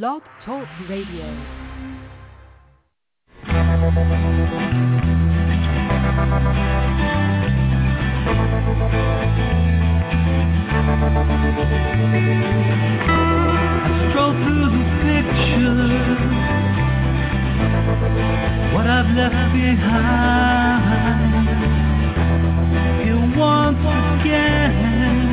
Blog Talk Radio. Stroll through the pictures, what I've left behind. Here once again.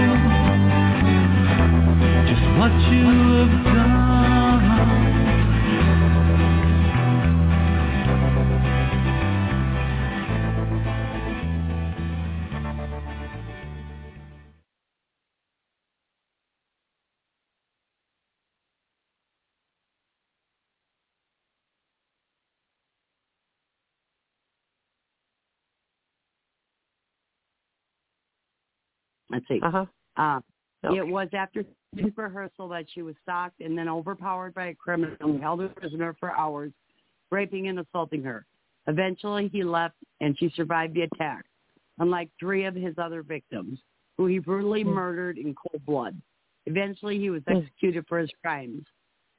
Let's see. Uh huh. Uh, Okay. It was after this rehearsal that she was stalked and then overpowered by a criminal who held her prisoner for hours, raping and assaulting her. Eventually, he left and she survived the attack, unlike three of his other victims, who he brutally Hmm. murdered in cold blood. Eventually, he was Hmm. executed for his crimes.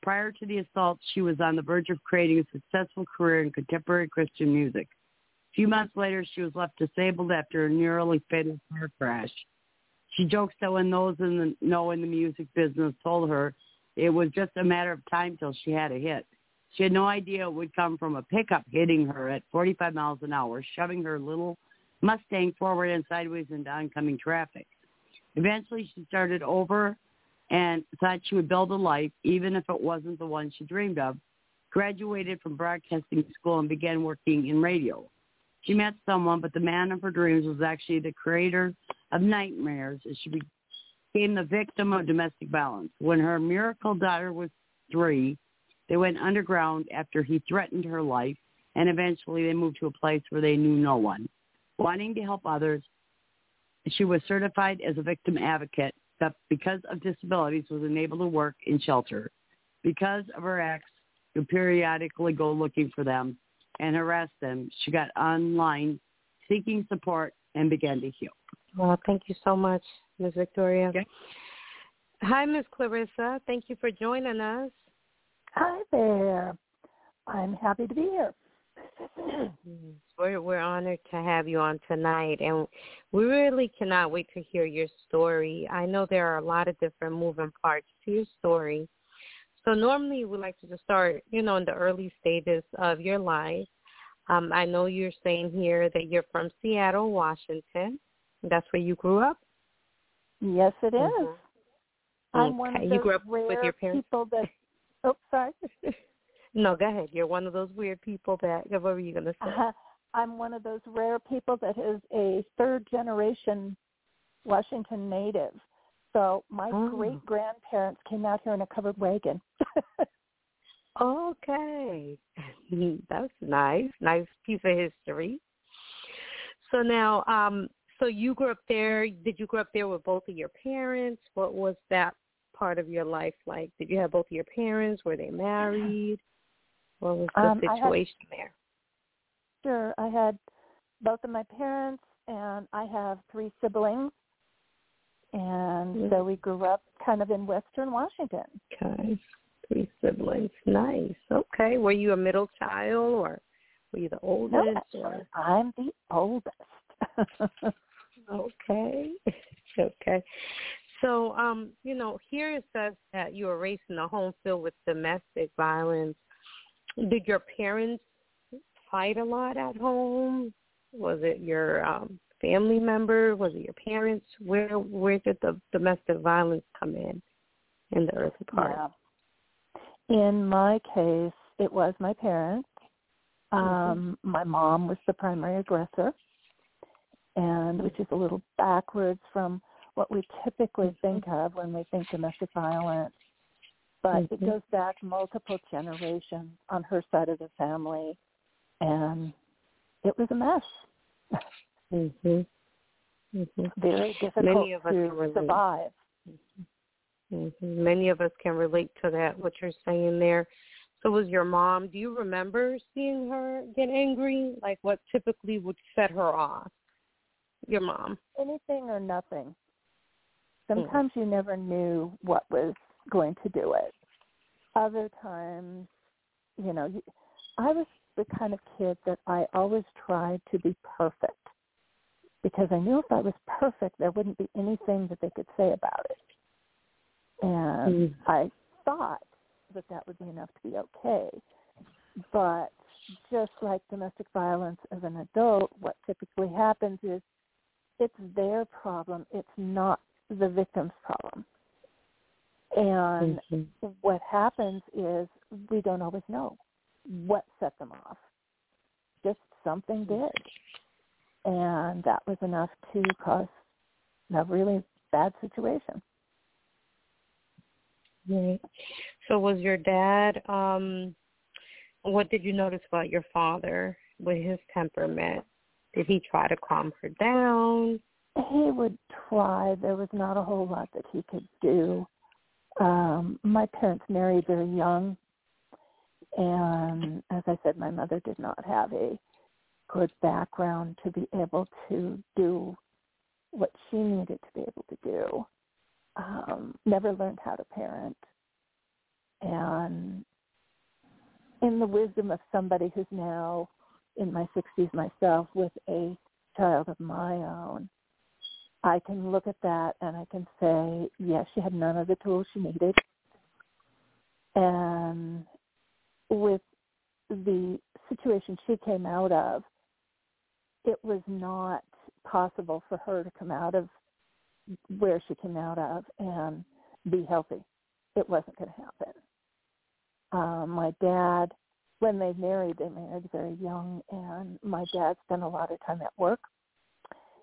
Prior to the assault, she was on the verge of creating a successful career in contemporary Christian music. A few months later, she was left disabled after a nearly fatal car crash. She jokes that when those in the know in the music business told her it was just a matter of time till she had a hit. She had no idea it would come from a pickup hitting her at 45 miles an hour, shoving her little Mustang forward and sideways into oncoming traffic. Eventually, she started over and thought she would build a life, even if it wasn't the one she dreamed of. Graduated from broadcasting school and began working in radio. She met someone, but the man of her dreams was actually the creator of nightmares as she became the victim of domestic violence. When her miracle daughter was three, they went underground after he threatened her life, and eventually they moved to a place where they knew no one. Wanting to help others, she was certified as a victim advocate, but because of disabilities was unable to work in shelter. Because of her ex, who periodically go looking for them and harass them, she got online seeking support and began to heal. Well, thank you so much, Ms. Victoria. Okay. Hi, Ms. Clarissa. Thank you for joining us. Hi there. I'm happy to be here. We're we're honored to have you on tonight, and we really cannot wait to hear your story. I know there are a lot of different moving parts to your story. So normally we like to just start, you know, in the early stages of your life. Um, I know you're saying here that you're from Seattle, Washington. That's where you grew up. Yes, it is. Mhm. I'm one Okay. of You those grew up rare with your parents? people that. Oh, sorry. No, go ahead. You're one of those weird people that. What were you gonna say? Uh, I'm one of those rare people that is a third generation Washington native. So my Oh. great grandparents came out here in a covered wagon. Okay. That's nice. Nice piece of history. So now, um, so you grew up there. Did you grow up there with both of your parents? What was that part of your life like? Did you have both of your parents? Were they married? What was the Um, I had- situation there? sure, I had both of my parents, and I have three siblings, and Mm. so we grew up kind of in Western Washington. Okay. Three siblings. Nice. Okay. Were you a middle child or were you the oldest actually, or I'm the oldest. Okay. okay. So, um, you know, here it says that you were raised in a home filled with domestic violence. Did your parents fight a lot at home? Was it your um family member? Was it your parents? Where where did the domestic violence come in in the early part? Yeah. In my case, it was my parents. Um, My mom was the primary aggressor, and which is a little backwards from what we typically think of when we think domestic violence. But it Mhm. goes back multiple generations on her side of the family, and it was a mess. Mhm. Mhm. Very difficult Many of us to survive. Mhm. Many of us can relate to that. What you're saying there. So, was your mom? Do you remember seeing her get angry? Like, what typically would set her off? Your mom. Anything or nothing. Sometimes you never knew what was going to do it. Other times, you know, I was the kind of kid that I always tried to be perfect because I knew if I was perfect, there wouldn't be anything that they could say about it. And Mm. I thought that that would be enough to be okay. But just like domestic violence as an adult, what typically happens is it's their problem. It's not the victim's problem. And Mhm. what happens is we don't always know what set them off. Just something did. And that was enough to cause a really bad situation. Right. So, was your dad? um What did you notice about your father with his temperament? Did he try to calm her down? He would try. There was not a whole lot that he could do. Um, my parents married very young, and as I said, my mother did not have a good background to be able to do what she needed to be able to do. Um, never learned how to parent, and in the wisdom of somebody who's now in my 60s myself with a child of my own, I can look at that and I can say, yes, she had none of the tools she needed. And with the situation she came out of, it was not possible for her to come out of where she came out of and be healthy. It wasn't going to happen. Um, my dad, when they married, they married very young, and my dad spent a lot of time at work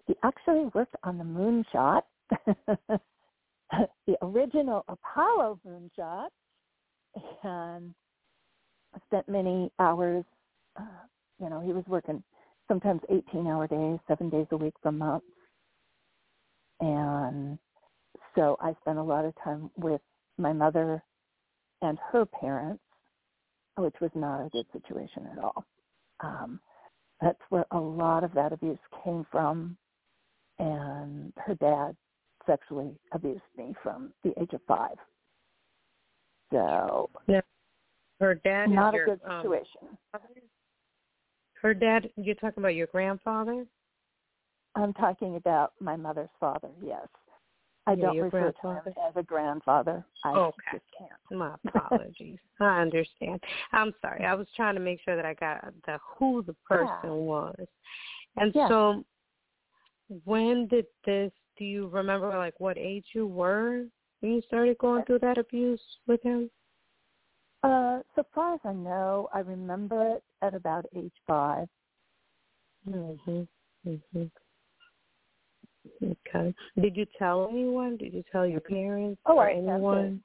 he actually worked on the moonshot, the original Apollo moonshot, and spent many hours. Uh, you know, he was working sometimes 18-hour days, seven days a week for months, and so I spent a lot of time with my mother and her parents, which was not a good situation at all. Um, that's where a lot of that abuse came from and her dad sexually abused me from the age of five. So yeah. Her dad not a your, good um, situation. her dad. You're talking about your grandfather. I'm talking about my mother's father. Yes, I Yeah, don't refer to him as a grandfather. I Okay. just can't. My apologies. I understand. I'm sorry. I was trying to make sure that I got the who the person Yeah. was. And Yeah. so when did this do you remember like what age you were when you started going through that abuse with him? Uh, so far as I know, I remember it at about age five. Mhm. Mhm. Okay. Did you tell anyone? Did you tell your parents Oh, or I attempted. anyone?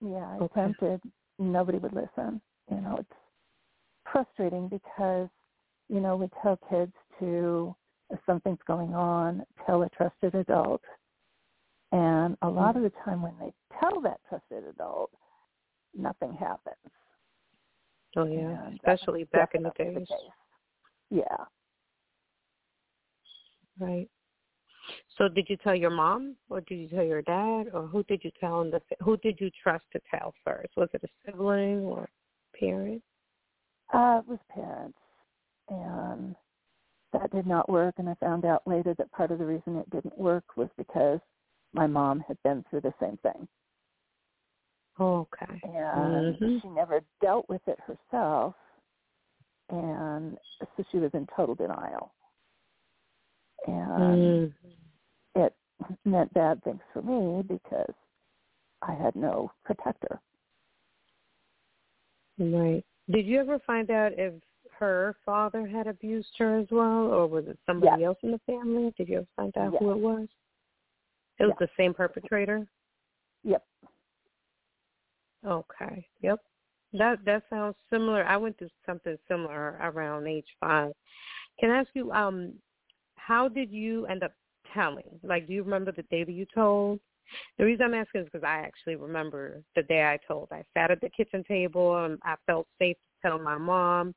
Yeah, I Okay. attempted. Nobody would listen. You know, it's frustrating because, you know, we tell kids to, if something's going on, tell a trusted adult. And a hmm. lot of the time when they tell that trusted adult, nothing happens. Oh yeah, And especially back in the days. case. Yeah. Right. So did you tell your mom, or did you tell your dad, or who did you tell? In the who did you trust to tell first? Was it a sibling or parent? Uh, it was parents. And that did not work. And I found out later that part of the reason it didn't work was because my mom had been through the same thing. Okay. and Mhm. she never dealt with it herself and so she was in total denial and Mm. it meant bad things for me because i had no protector Right. Did you ever find out if her father had abused her as well, or was it somebody Yes. else in the family? Did you ever find out Yes. who it was? It was Yes. the same perpetrator. Yep. Okay. Yep. That that sounds similar. I went through something similar around age five. Can I ask you, um, how did you end up telling? Like, do you remember the day that you told? The reason I'm asking is because I actually remember the day I told. I sat at the kitchen table and I felt safe to tell my mom,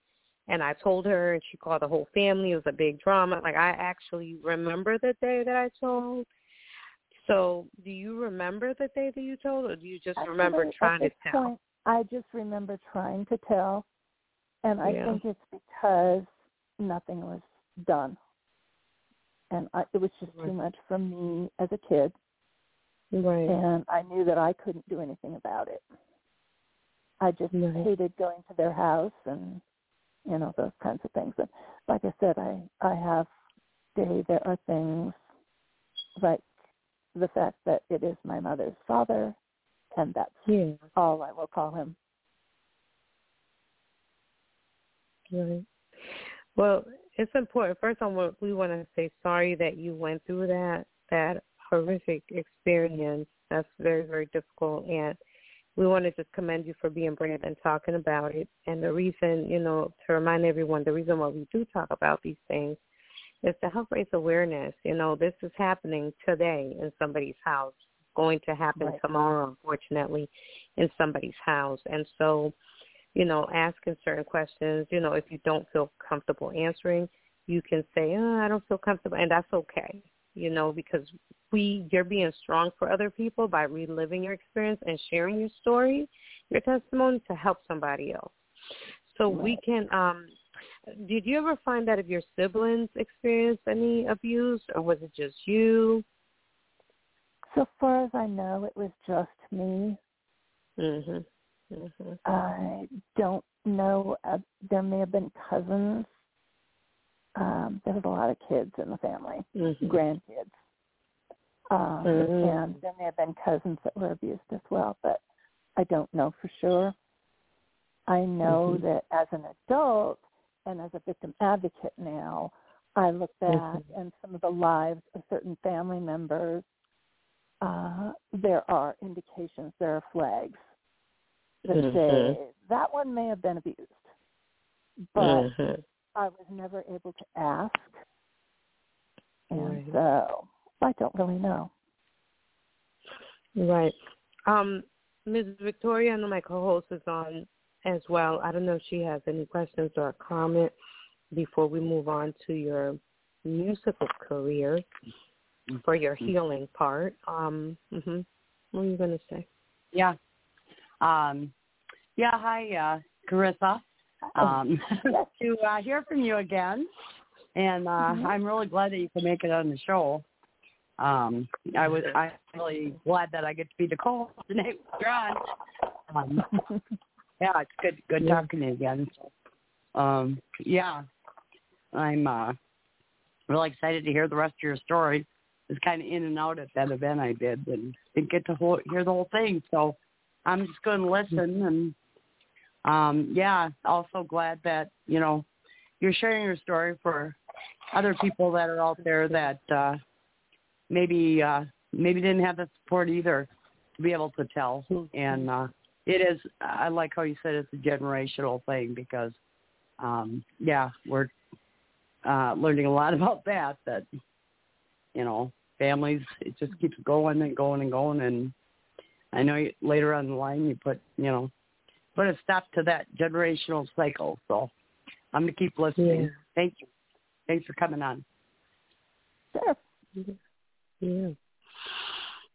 and I told her, and she called the whole family. It was a big drama. Like, I actually remember the day that I told. So, do you remember the day that you told, or do you just Actually, remember trying to tell? Point, I just remember trying to tell, and I Yeah. think it's because nothing was done, and I, it was just Right. too much for me as a kid, Right. and I knew that I couldn't do anything about it. I just Right. hated going to their house and you know those kinds of things. And like I said, I I have day there are things like the fact that it is my mother's father, and that's Yeah. all I will call him. Right. Well, it's important. First, want we want to say sorry that you went through that that horrific experience. That's very very difficult, and we want to just commend you for being brave and talking about it. And the reason, you know, to remind everyone, the reason why we do talk about these things is to help raise awareness. You know, this is happening today in somebody's house. Going to happen Right. tomorrow, unfortunately, in somebody's house. And so, you know, asking certain questions, you know, if you don't feel comfortable answering, you can say, oh, I don't feel comfortable, and that's okay, you know, because we, you're being strong for other people by reliving your experience and sharing your story, your testimony to help somebody else. So we can, um, did you ever find that if your siblings experienced any abuse, or was it just you? So far as I know, it was just me. Mhm. Mhm. I don't know. Uh, there may have been cousins. Um, there was a lot of kids in the family, Mhm. grandkids. Um, Mhm. And there may have been cousins that were abused as well, but I don't know for sure. I know Mhm. that as an adult and as a victim advocate now, I look back Mhm. and some of the lives of certain family members, uh, there are indications, there are flags that Mhm. say that one may have been abused, but Mhm. I was never able to ask, and Right. so I don't really know. Right. Um, Ms. Victoria, I know my co-host is on as well. I don't know if she has any questions or a comment before we move on to your musical career for your healing part. Um, hmm What are you going to say? Yeah. Um, yeah. Hi, uh, Carissa. Um, Yes. to uh, hear from you again, and uh, Mhm. I'm really glad that you could make it on the show. Um, I was I'm really glad that I get to be the co-host tonight with John. Um, yeah, it's good good Yeah. talking to you again. Um, yeah, I'm uh, really excited to hear the rest of your story. I was kind of in and out at that event I did, and didn't get to whole, hear the whole thing. So I'm just going to listen, and um, yeah, also glad that you know you're sharing your story for other people that are out there that uh, maybe uh, maybe didn't have the support either to be able to tell. And uh, it is, I like how you said it's a generational thing because, um, yeah, we're uh, learning a lot about that. That you know, families it just keeps going and going and going. And I know you, later on the line you put you know put a stop to that generational cycle. So I'm gonna keep listening. Yeah. Thank you. Thanks for coming on. Sure. Yeah.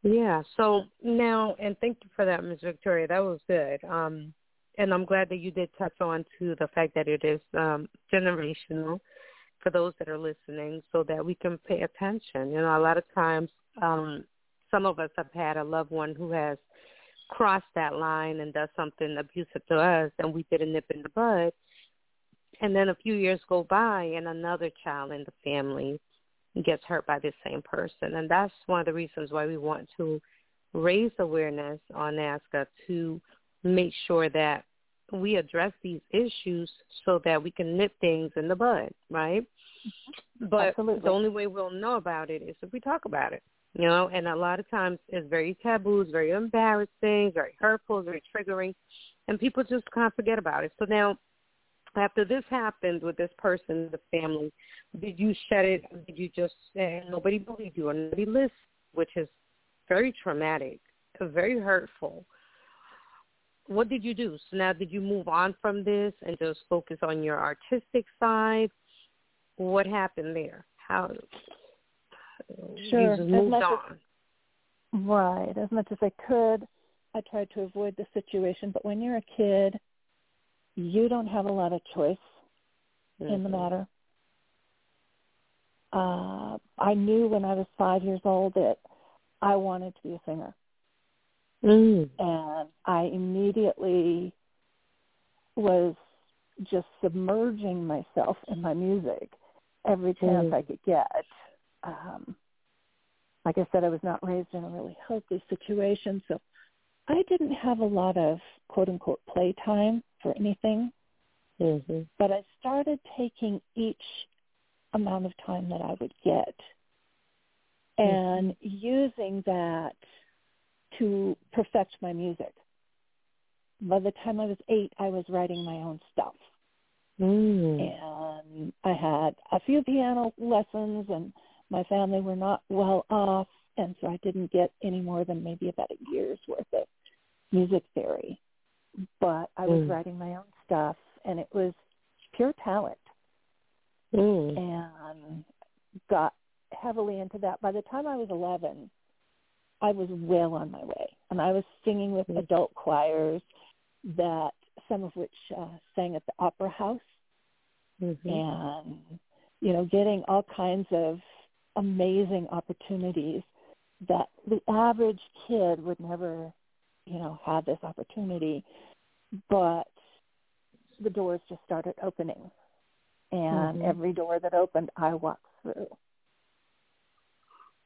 Yeah. So now, and thank you for that, Ms. Victoria. That was good. Um, and I'm glad that you did touch on to the fact that it is um, generational for those that are listening, so that we can pay attention. You know, a lot of times, um, some of us have had a loved one who has crossed that line and does something abusive to us, and we did a nip in the bud. And then a few years go by, and another child in the family gets hurt by the same person. And that's one of the reasons why we want to raise awareness on NASCA to make sure that we address these issues so that we can nip things in the bud, right? Mm-hmm. But Absolutely. the only way we'll know about it is if we talk about it. You know, and a lot of times it's very taboo, it's very embarrassing, very hurtful, very triggering, and people just kind of forget about it. So now, after this happened with this person, the family, did you shed it? Did you just say nobody believed you or nobody listened, which is very traumatic, very hurtful? What did you do? So now, did you move on from this and just focus on your artistic side? What happened there? How Sure. As much on? as- Right. As much as I could, I tried to avoid the situation. But when you're a kid, you don't have a lot of choice in the Mhm. matter. Uh, I knew when I was five years old that I wanted to be a singer. Mm. and I immediately was just submerging myself in my music every chance Mm. I could get. Um, like I said, I was not raised in a really healthy situation, so I didn't have a lot of quote unquote playtime for anything. Mm-hmm. But I started taking each amount of time that I would get and using that to perfect my music. By the time I was eight, I was writing my own stuff. Mm. And I had a few piano lessons and my family were not well off and so I didn't get any more than maybe about a year's worth of music theory. But I was Mm. writing my own stuff and it was pure talent Mm. and got heavily into that. By the time I was 11, I was well on my way, and I was singing with Mhm. adult choirs that some of which uh, sang at the opera house, Mm-hmm. and you know, getting all kinds of amazing opportunities that the average kid would never, you know, have this opportunity, but the doors just started opening, and Mhm. every door that opened, I walked through.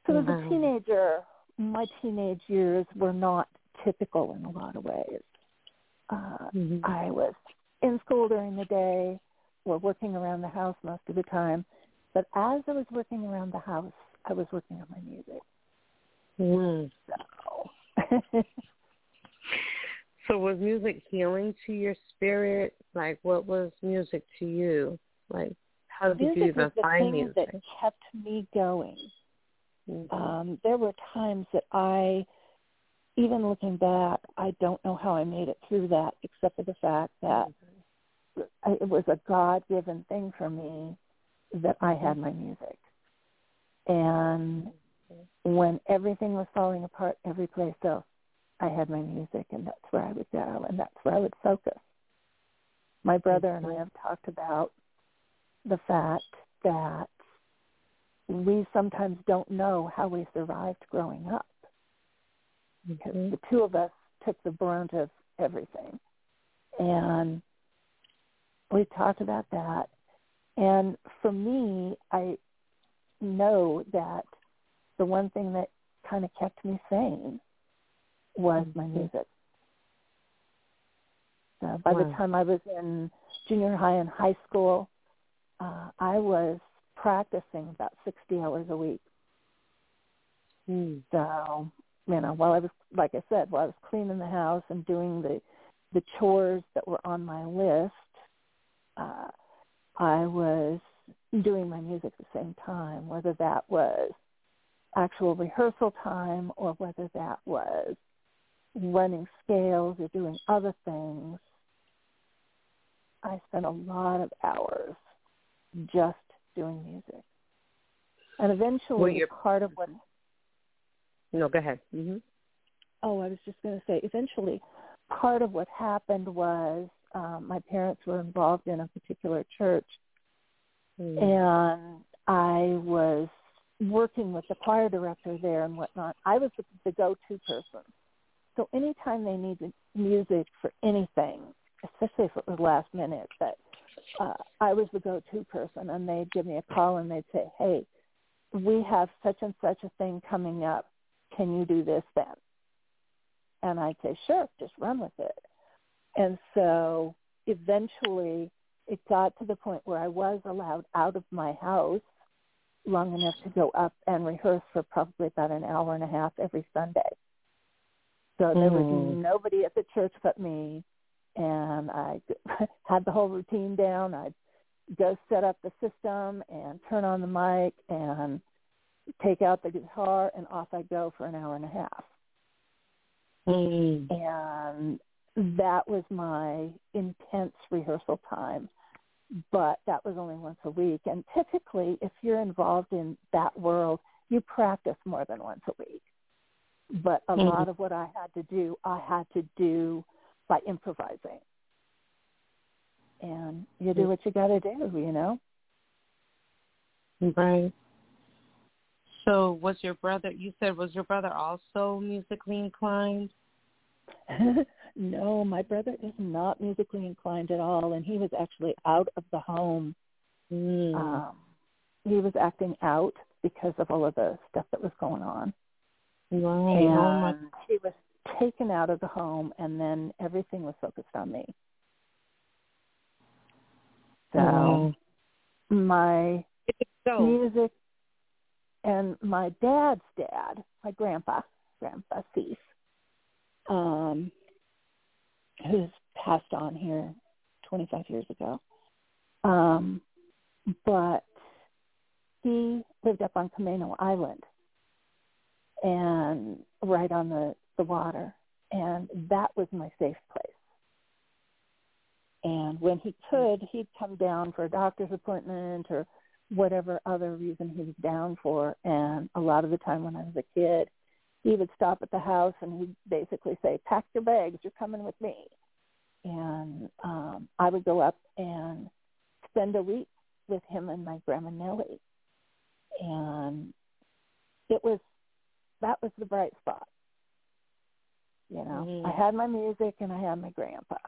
So as a teenager, my teenage years were not typical in a lot of ways. Uh, Mhm. I was in school during the day or working around the house most of the time. But as I was working around the house, I was working on my music. Mm. So So was music healing to your spirit? Like, what was music to you? Like, how did you music even was the find thing music? that kept me going. Mhm. Um, there were times that I, even looking back, I don't know how I made it through that, except for the fact that I- it was a God-given thing for me that I had my music. And when everything was falling apart every place else, I had my music, and that's where I would go, and that's where I would focus. My brother and I have talked about the fact that we sometimes don't know how we survived growing up because Mhm. the two of us took the brunt of everything. And we talked about that. And for me, I know that the one thing that kind of kept me sane was my Mhm. music. So by the time I was in junior high and high school, uh, I was practicing about 60 hours a week. Mm. So, you know, while I was, like I said, while I was cleaning the house and doing the the chores that were on my list, uh, I was doing my music at the same time, whether that was actual rehearsal time or whether that was running scales or doing other things. I spent a lot of hours just doing music. And eventually you- part of what No, go ahead. hmm oh, I was just going to say, eventually, part of what happened was um, my parents were involved in a particular church, Mm. and I was working with the choir director there and whatnot. I was the, the go-to person. So anytime they needed music for anything, especially if it was last minute, that uh, I was the go-to person, and they'd give me a call and they'd say, "Hey, we have such and such a thing coming up. Can you do this then?" And I'd say, "Sure, just run with it." And so eventually it got to the point where I was allowed out of my house long enough to go up and rehearse for probably about an hour and a half every Sunday. So there was Mm. nobody at the church but me, and I had the whole routine down. I'd go set up the system and turn on the mic and take out the guitar, and off I'd go for an hour and a half. Mm. And that was my intense rehearsal time. But that was only once a week. And typically, if you're involved in that world, you practice more than once a week. But a Mhm. lot of what I had to do, I had to do by improvising. And you do what you got to do, you know? Right. So was your brother, you said, was your brother also musically inclined? no, my brother is not musically inclined at all, and he was actually out of the home. Mm. Um, he was acting out because of all of the stuff that was going on. Oh, my. and he was taken out of the home, and then everything was focused on me. So Wow. my So, music and my dad's dad, my grandpa, Grandpa Cease, um, who's passed on here 25 years ago. Um, but he lived up on Camano Island and right on the, the water. And that was my safe place. And when he could, he'd come down for a doctor's appointment or whatever other reason he was down for. And a lot of the time when I was a kid, he would stop at the house and he'd basically say, pack your bags, you're coming with me. And um, I would go up and spend a week with him and my grandma Nellie. And it was, that was the bright spot. You know, Mhm. I had my music and I had my grandpa.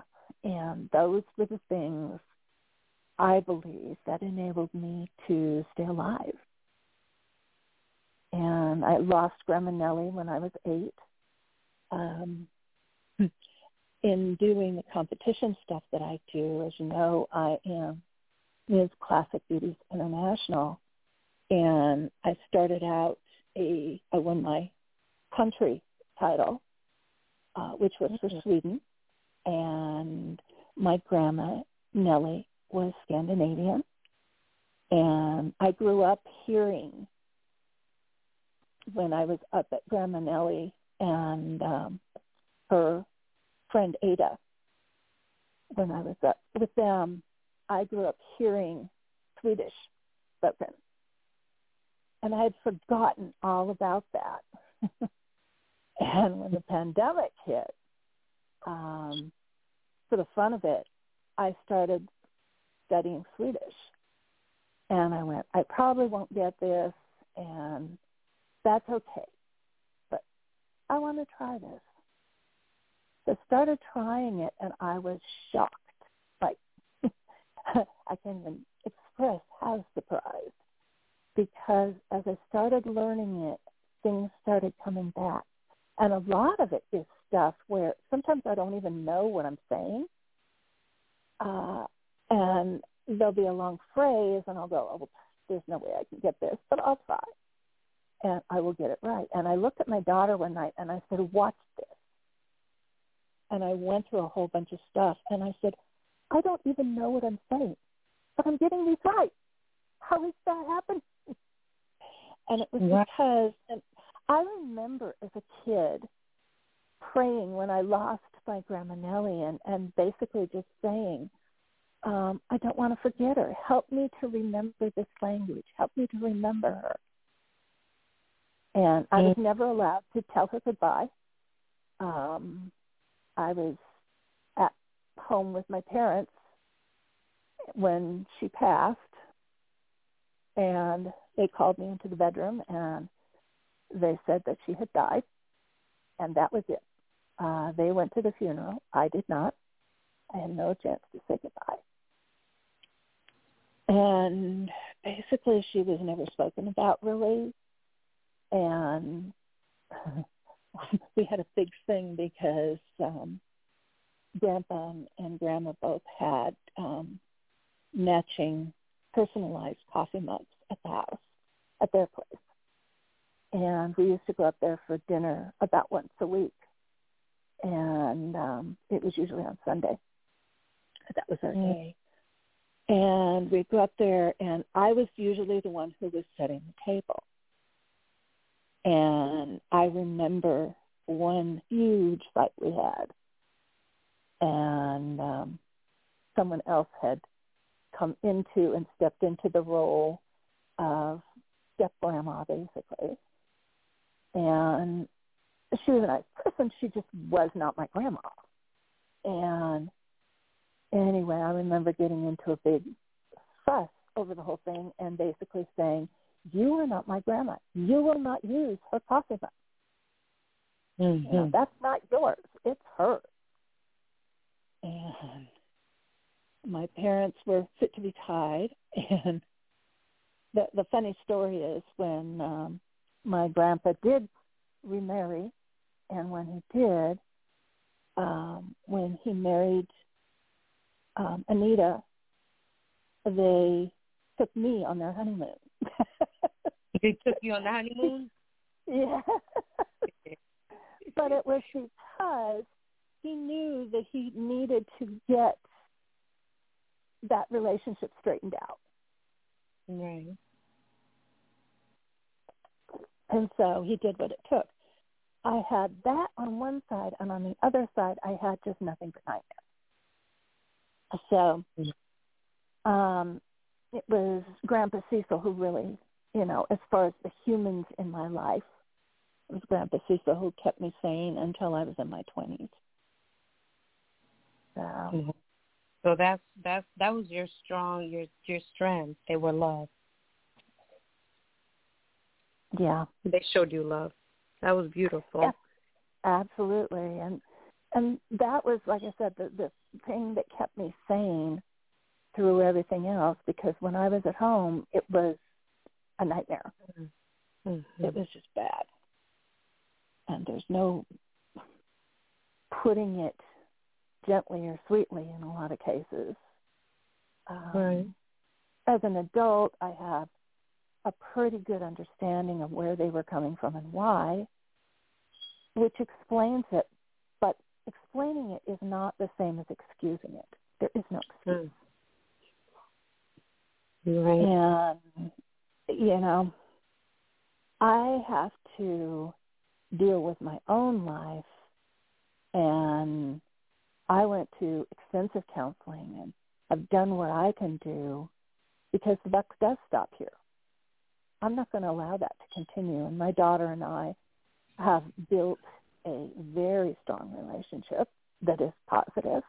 And those were the things I believe that enabled me to stay alive. And I lost Grandma Nellie when I was eight. Um, in doing the competition stuff that I do, as you know, I am Ms. Classic Beauties International, and I started out a I won my country title, uh, which was for. Sweden, and my grandma Nellie was Scandinavian, and I grew up hearing when I was up at Grandma Nellie and um, her friend Ada. When I was up with them, I grew up hearing Swedish spoken, and I had forgotten all about that. and when the pandemic hit, um, for the fun of it, I started studying Swedish. And I went, I probably won't get this, and that's okay. But I want to try this. So started trying it, and I was shocked. Like, I can't even express how surprised. Because as I started learning it, things started coming back. And a lot of it is stuff where sometimes I don't even know what I'm saying. Uh, and there'll be a long phrase, and I'll go, oh, there's no way I can get this, but I'll try. And I will get it right. And I looked at my daughter one night, and I said, watch this. And I went through a whole bunch of stuff, and I said, I don't even know what I'm saying, but I'm getting these right. How is that happening? And it was Right. because, and I remember as a kid praying when I lost my grandma Nellie and, and basically just saying, um, I don't want to forget her. Help me to remember this language. Help me to remember her. And I was never allowed to tell her goodbye. Um, I was at home with my parents when she passed, and they called me into the bedroom and they said that she had died, and that was it. Uh, they went to the funeral. I did not. I had no chance to say goodbye. And basically, she was never spoken about really. And we had a big thing because um, Grandpa and, and Grandma both had um, matching personalized coffee mugs at the house, at their place. And we used to go up there for dinner about once a week. And um, it was usually on Sunday. That was our mm. day. And we'd go up there, and I was usually the one who was setting the table. And I remember one huge fight we had. And um, someone else had come into and stepped into the role of step grandma, basically. And she was a nice person. She just was not my grandma. And anyway, I remember getting into a big fuss over the whole thing and basically saying, you are not my grandma. You will not use her coffee mug. Mm-hmm. You know, that's not yours. It's hers. And my parents were fit to be tied. And the the funny story is when um, my grandpa did remarry, and when he did, um, when he married um, Anita, they took me on their honeymoon. They took you on the honeymoon? yeah. but it was because he knew that he needed to get that relationship straightened out. Right. And so he did what it took. I had that on one side, and on the other side, I had just nothing but nightmares. So um, it was Grandpa Cecil who really, you know, as far as the humans in my life, it was Grandpa Cecil who kept me sane until I was in my 20s. So, mm-hmm. so that's that's that was your strong your your strength. They were love. Yeah, they showed you love. That was beautiful. Yeah, absolutely, and and that was like I said the the thing that kept me sane through everything else because when I was at home it was a nightmare. Mm-hmm. It was just bad. And there's no putting it gently or sweetly in a lot of cases. Um, right. As an adult, I have a pretty good understanding of where they were coming from and why, which explains it. But explaining it is not the same as excusing it. There is no excuse. Mm. Right. And, you know, I have to deal with my own life and I went to extensive counseling and I've done what I can do because the buck does stop here. I'm not going to allow that to continue. And my daughter and I have built a very strong relationship that is positive.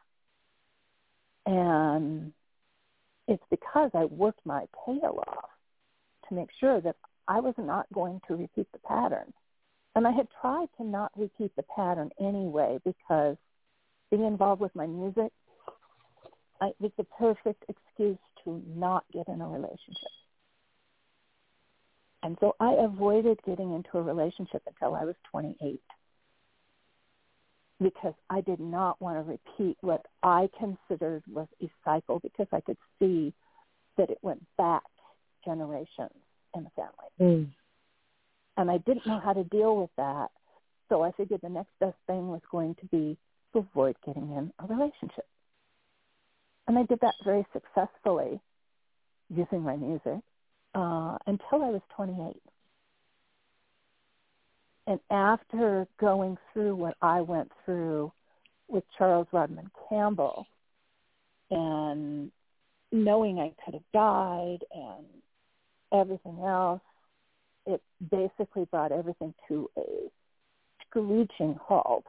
And it's because I worked my tail off to make sure that I was not going to repeat the pattern. And I had tried to not repeat the pattern anyway because being involved with my music I, was the perfect excuse to not get in a relationship. And so I avoided getting into a relationship until I was 28 because I did not want to repeat what I considered was a cycle because I could see that it went back generations in the family. Mm. And I didn't know how to deal with that. So I figured the next best thing was going to be to avoid getting in a relationship. And I did that very successfully using my music uh, until I was 28. And after going through what I went through with Charles Rodman Campbell and knowing I could have died and everything else, it basically brought everything to a screeching halt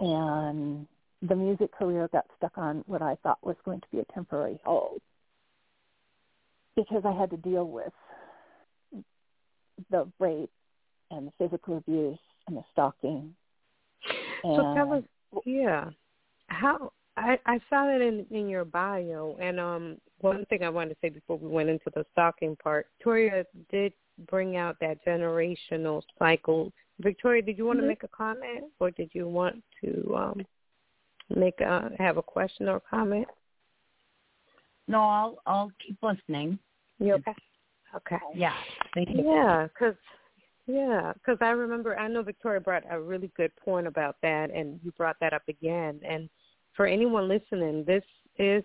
and the music career got stuck on what I thought was going to be a temporary hold because I had to deal with the rape and the physical abuse and the stalking. And so tell us, yeah, how I I saw that in in your bio, and um, one thing I wanted to say before we went into the stalking part, Victoria did bring out that generational cycle Victoria, did you want mm-hmm. to make a comment or did you want to um make a, have a question or comment? No, I'll I'll keep listening. You okay? Okay. Yeah. Thank you. Yeah, because yeah, because I remember I know Victoria brought a really good point about that, and you brought that up again. And for anyone listening, this is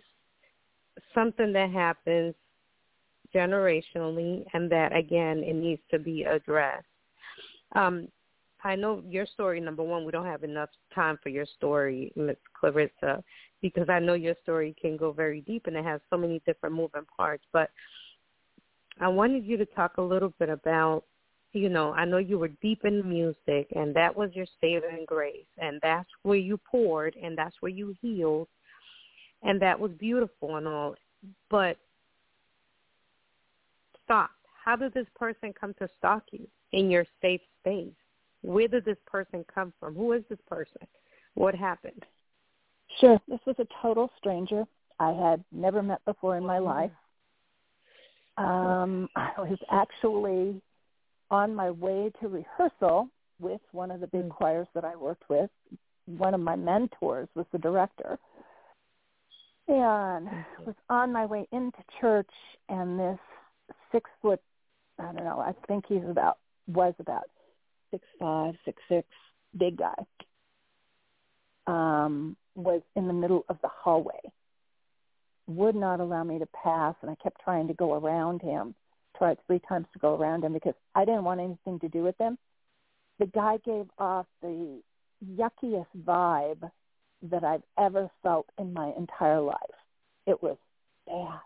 something that happens generationally, and that again, it needs to be addressed. Um, I know your story. Number one, we don't have enough time for your story, Miss Carissa, because I know your story can go very deep and it has so many different moving parts. But I wanted you to talk a little bit about, you know, I know you were deep in music and that was your saving grace and that's where you poured and that's where you healed and that was beautiful and all. But stop. How did this person come to stalk you in your safe space? Where did this person come from? Who is this person? What happened? Sure. This was a total stranger I had never met before in my life. Um, I was actually on my way to rehearsal with one of the big mm. choirs that I worked with. One of my mentors was the director. And was on my way into church and this six foot I don't know, I think he's about was about six five, six six, big guy, um, was in the middle of the hallway. Would not allow me to pass, and I kept trying to go around him. Tried three times to go around him because I didn't want anything to do with him. The guy gave off the yuckiest vibe that I've ever felt in my entire life. It was bad.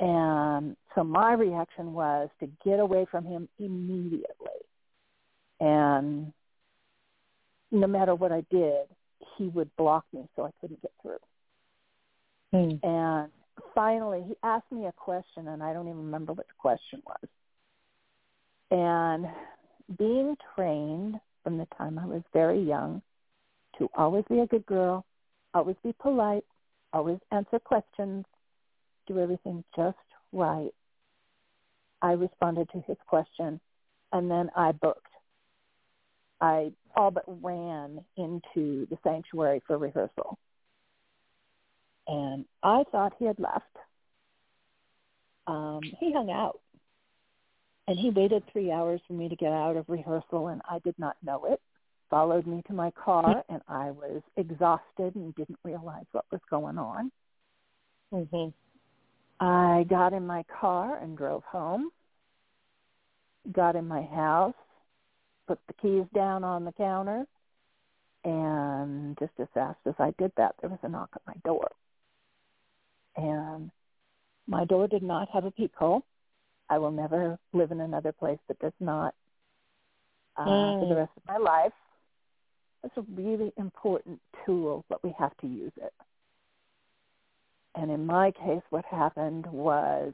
And so my reaction was to get away from him immediately and no matter what I did, he would block me so I couldn't get through. Mm. And finally, he asked me a question, and I don't even remember what the question was. And being trained from the time I was very young to always be a good girl, always be polite, always answer questions, do everything just right, I responded to his question, and then I booked. I all but ran into the sanctuary for rehearsal. And I thought he had left. Um, he hung out. And he waited three hours for me to get out of rehearsal, and I did not know it. Followed me to my car, and I was exhausted and didn't realize what was going on. Mm-hmm. I got in my car and drove home. Got in my house, put the keys down on the counter, and just as fast as I did that, there was a knock at my door. And my door did not have a peephole. I will never live in another place that does not uh, mm. for the mm. rest of my life. It's a really important tool, but we have to use it. And in my case, what happened was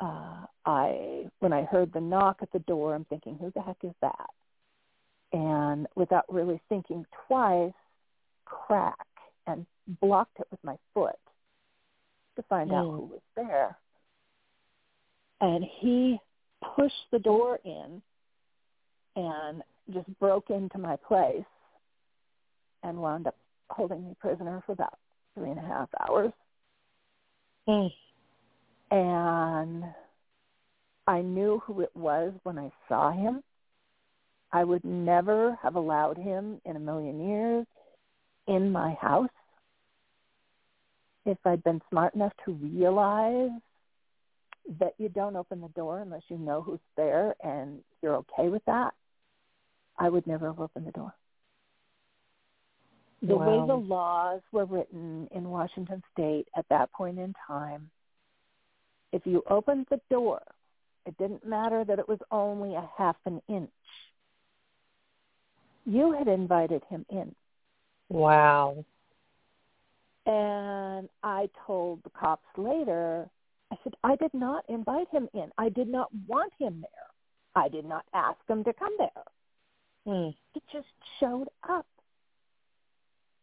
uh, I, when I heard the knock at the door, I'm thinking, who the heck is that? and without really thinking twice, crack and blocked it with my foot to find mm. out who was there. And he pushed the door in and just broke into my place and wound up holding me prisoner for about three and a half hours. Mm. And I knew who it was when I saw him. I would never have allowed him in a million years in my house if I'd been smart enough to realize that you don't open the door unless you know who's there and you're okay with that, I would never have opened the door. The wow. way the laws were written in Washington state at that point in time, if you opened the door, it didn't matter that it was only a half an inch you had invited him in. Wow. And I told the cops later, I said, I did not invite him in. I did not want him there. I did not ask him to come there. Mm. He just showed up.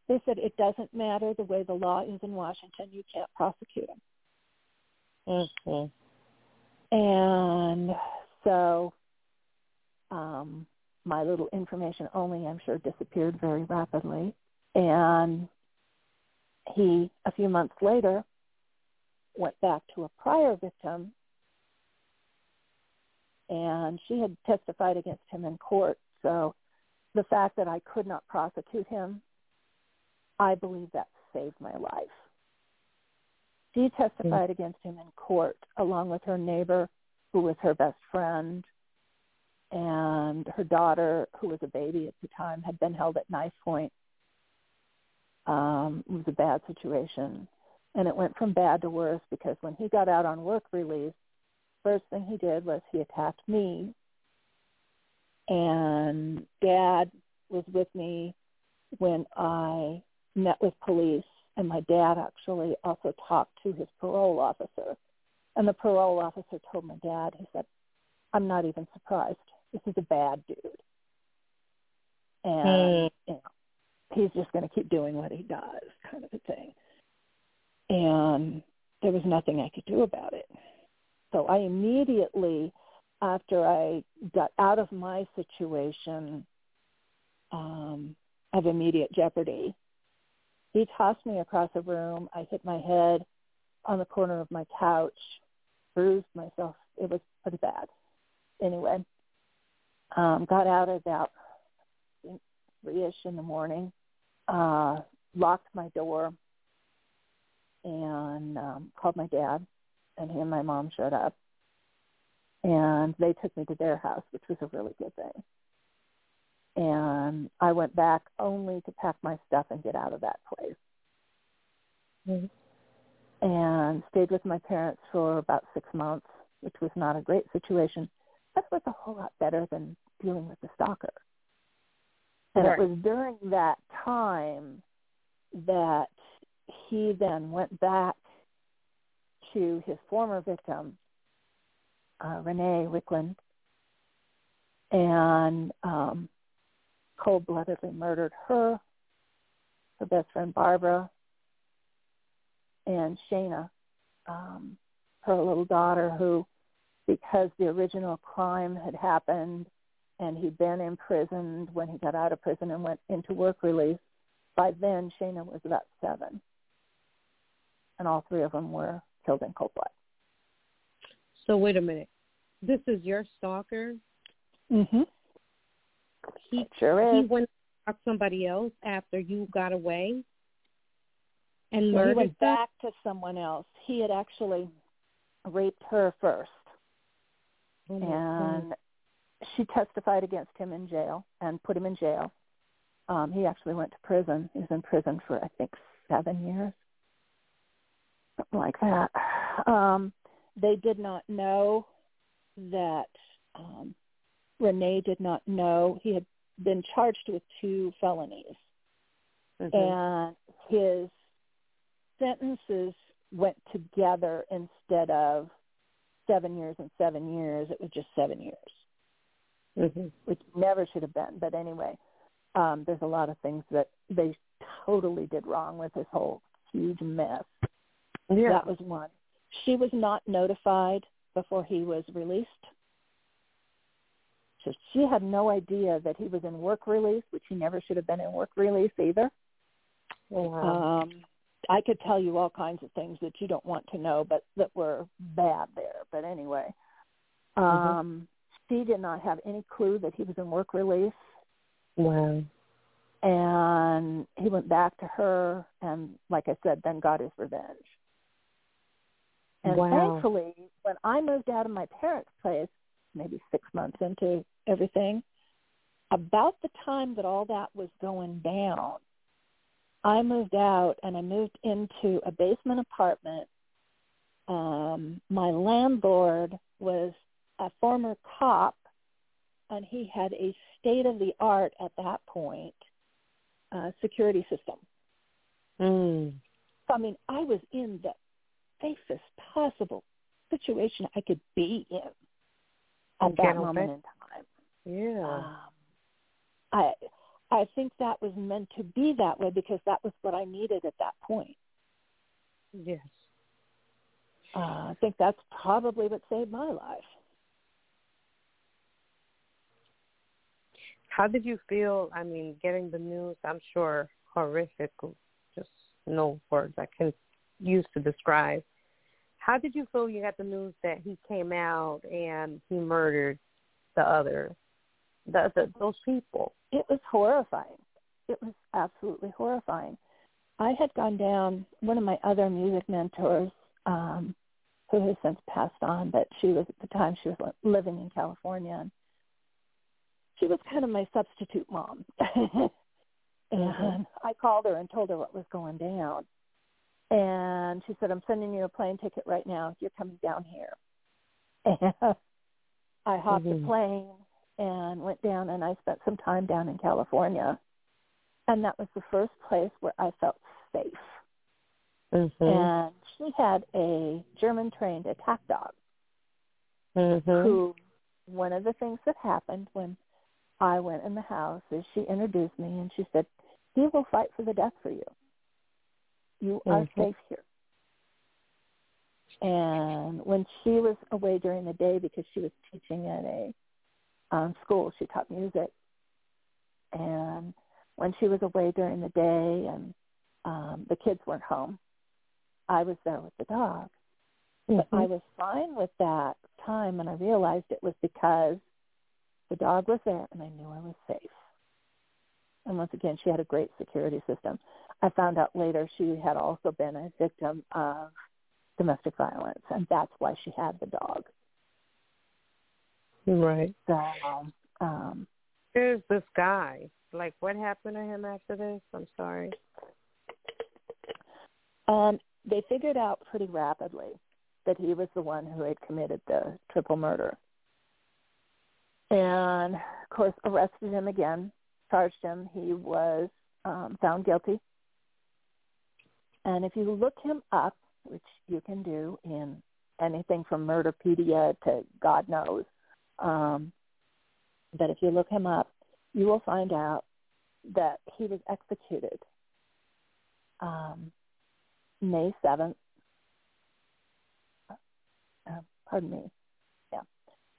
They said it doesn't matter the way the law is in Washington. You can't prosecute him. Mm-hmm. And so um, my little information only, I'm sure, disappeared very rapidly. And he, a few months later, went back to a prior victim and she had testified against him in court. So the fact that I could not prosecute him, I believe that saved my life. She testified mm-hmm. against him in court along with her neighbor who was her best friend and her daughter who was a baby at the time had been held at knife point. Um, it was a bad situation. And it went from bad to worse because when he got out on work release, first thing he did was he attacked me. And dad was with me when I met with police and my dad actually also talked to his parole officer. And the parole officer told my dad, he said, I'm not even surprised. This is a bad dude. And mm. you know, he's just going to keep doing what he does, kind of a thing. And there was nothing I could do about it. So I immediately, after I got out of my situation um, of immediate jeopardy, he tossed me across a room. I hit my head on the corner of my couch, bruised myself. It was pretty bad. Anyway, um, got out about three-ish in the morning, uh, locked my door, and um, called my dad, and he and my mom showed up, and they took me to their house, which was a really good thing and I went back only to pack my stuff and get out of that place. Mm-hmm. And stayed with my parents for about six months, which was not a great situation. That was a whole lot better than dealing with the stalker. And right. it was during that time that he then went back to his former victim, uh, Renae Wicklund, and um, cold-bloodedly murdered her, her best friend Barbara, and Shannah, um, her little daughter, who, because the original crime had happened and he'd been imprisoned when he got out of prison and went into work release, by then Shannah was about seven. And all three of them were killed in cold blood. So wait a minute. This is your stalker? Mhm. He sure he went to somebody else after you got away and murdered he went back to someone else. He had actually raped her first. Oh and she testified against him in jail and put him in jail. Um, he actually went to prison. He was in prison for I think seven years, something like that. Um, they did not know that um, Renae did not know. He had been charged with two felonies. Mm-hmm. And his sentences went together instead of seven years and seven years. It was just seven years, mm-hmm. which never should have been. But anyway, um, there's a lot of things that they totally did wrong with this whole huge mess. Yeah. That was one. She was not notified before he was released. So she had no idea that he was in work release, which he never should have been in work release either. Wow. Um, I could tell you all kinds of things that you don't want to know, but that were bad there. But anyway, mm-hmm. um. She did not have any clue that he was in work release. Wow. And he went back to her, and like I said, then got his revenge. And wow. thankfully, when I moved out of my parents' place, maybe six months into everything. About the time that all that was going down, I moved out and I moved into a basement apartment. Um, my landlord was a former cop, and he had a state of the art at that point uh, security system. Mm. I mean, I was in the safest possible situation I could be in at that moment in time. Yeah. Um, I I think that was meant to be that way because that was what I needed at that point. Yes. Uh, I think that's probably what saved my life. How did you feel? I mean, getting the news, I'm sure horrific. Just no words I can use to describe. How did you feel you got the news that he came out and he murdered the other, the, the those people? It was horrifying. It was absolutely horrifying. I had gone down. One of my other music mentors, um, who has since passed on, but she was at the time she was living in California. And she was kind of my substitute mom. and mm-hmm. I called her and told her what was going down. And she said, I'm sending you a plane ticket right now. You're coming down here. And I hopped mm-hmm. a plane and went down and I spent some time down in California. And that was the first place where I felt safe. Mm-hmm. And she had a German trained attack dog mm-hmm. who one of the things that happened when I went in the house is she introduced me and she said, He will fight for the death for you. You are mm-hmm. safe here. And when she was away during the day because she was teaching at a um, school, she taught music. And when she was away during the day and um, the kids weren't home, I was there with the dog. Mm-hmm. But I was fine with that time, and I realized it was because the dog was there, and I knew I was safe. And once again, she had a great security system. I found out later she had also been a victim of domestic violence, and that's why she had the dog. Right. So, um, there's this guy. Like, what happened to him after this? I'm sorry. Um, they figured out pretty rapidly that he was the one who had committed the triple murder. And, of course, arrested him again, charged him. He was um, found guilty. And if you look him up, which you can do in anything from Murderpedia to God knows, um, but if you look him up, you will find out that he was executed um, May 7th, uh, pardon me, yeah,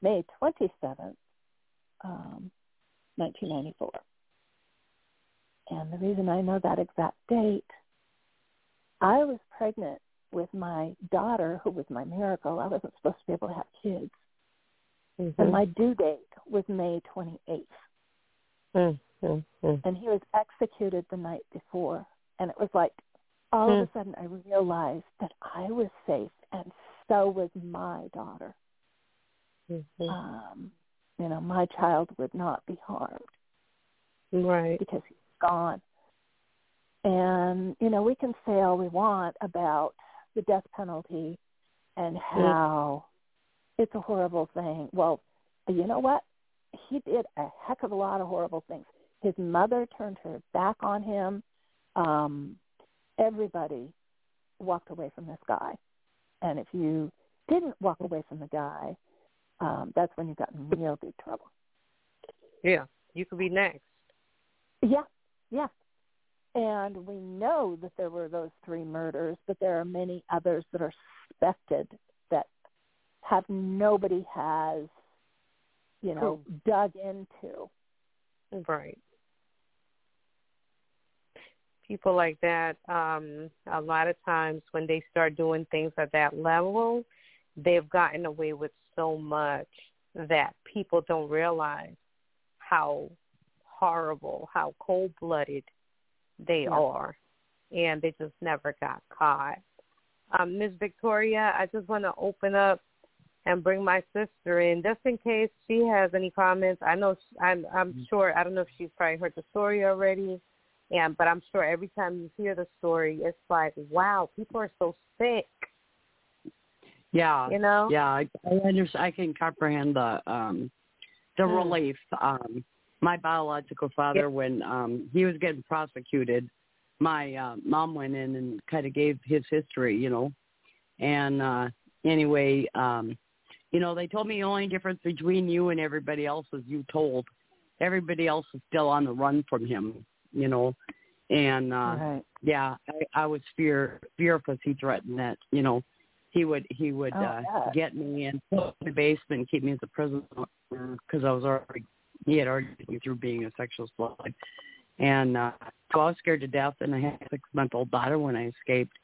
May 27th, um, 1994. And the reason I know that exact date, I was pregnant with my daughter, who was my miracle. I wasn't supposed to be able to have kids. Mm-hmm. And my due date was May 28th. Mm-hmm. And he was executed the night before. And it was like all mm. of a hmm. sudden I realized that I was safe and so was my daughter. Mm-hmm. Um, you know, my child would not be harmed. Right. Because he's gone. And, you know, we can say all we want about the death penalty and how mm. it's a horrible thing. Well, you know what? He did a heck of a lot of horrible things. His mother turned her back on him. Um, everybody walked away from this guy. And if you didn't walk away from the guy, um, that's when you got in real big trouble. Yeah, you could be next. Yeah, yeah. And we know that there were those three murders, but there are many others that are suspected that have nobody has, you know, dug into. Right people like that, um, a lot of times when they start doing things at that level, they've gotten away with so much that people don't realize how horrible, how cold-blooded they are, and they just never got caught. Um, Ms. Victoria, I just want to open up and bring my sister in just in case she has any comments. I know I'm I'm mm-hmm. sure I don't know if she's probably heard the story already and but I'm sure every time you hear the story, it's like, wow, people are so sick. Yeah, you know. Yeah, I, I understand. I can comprehend the um the mm. relief. Um, my biological father, yeah. when um he was getting prosecuted, my uh, mom went in and kind of gave his history, you know, and uh anyway, um, you know, they told me the only difference between you and everybody else is you told. Everybody else is still on the run from him you know. And uh right. yeah, I, I was fear fearful. He threatened that, you know, he would he would oh, uh yeah. get me and put in the basement and keep me as a prisoner because I was already he had already been through being a sexual slug. And uh so I was scared to death, and I had a six-month-old daughter when I escaped.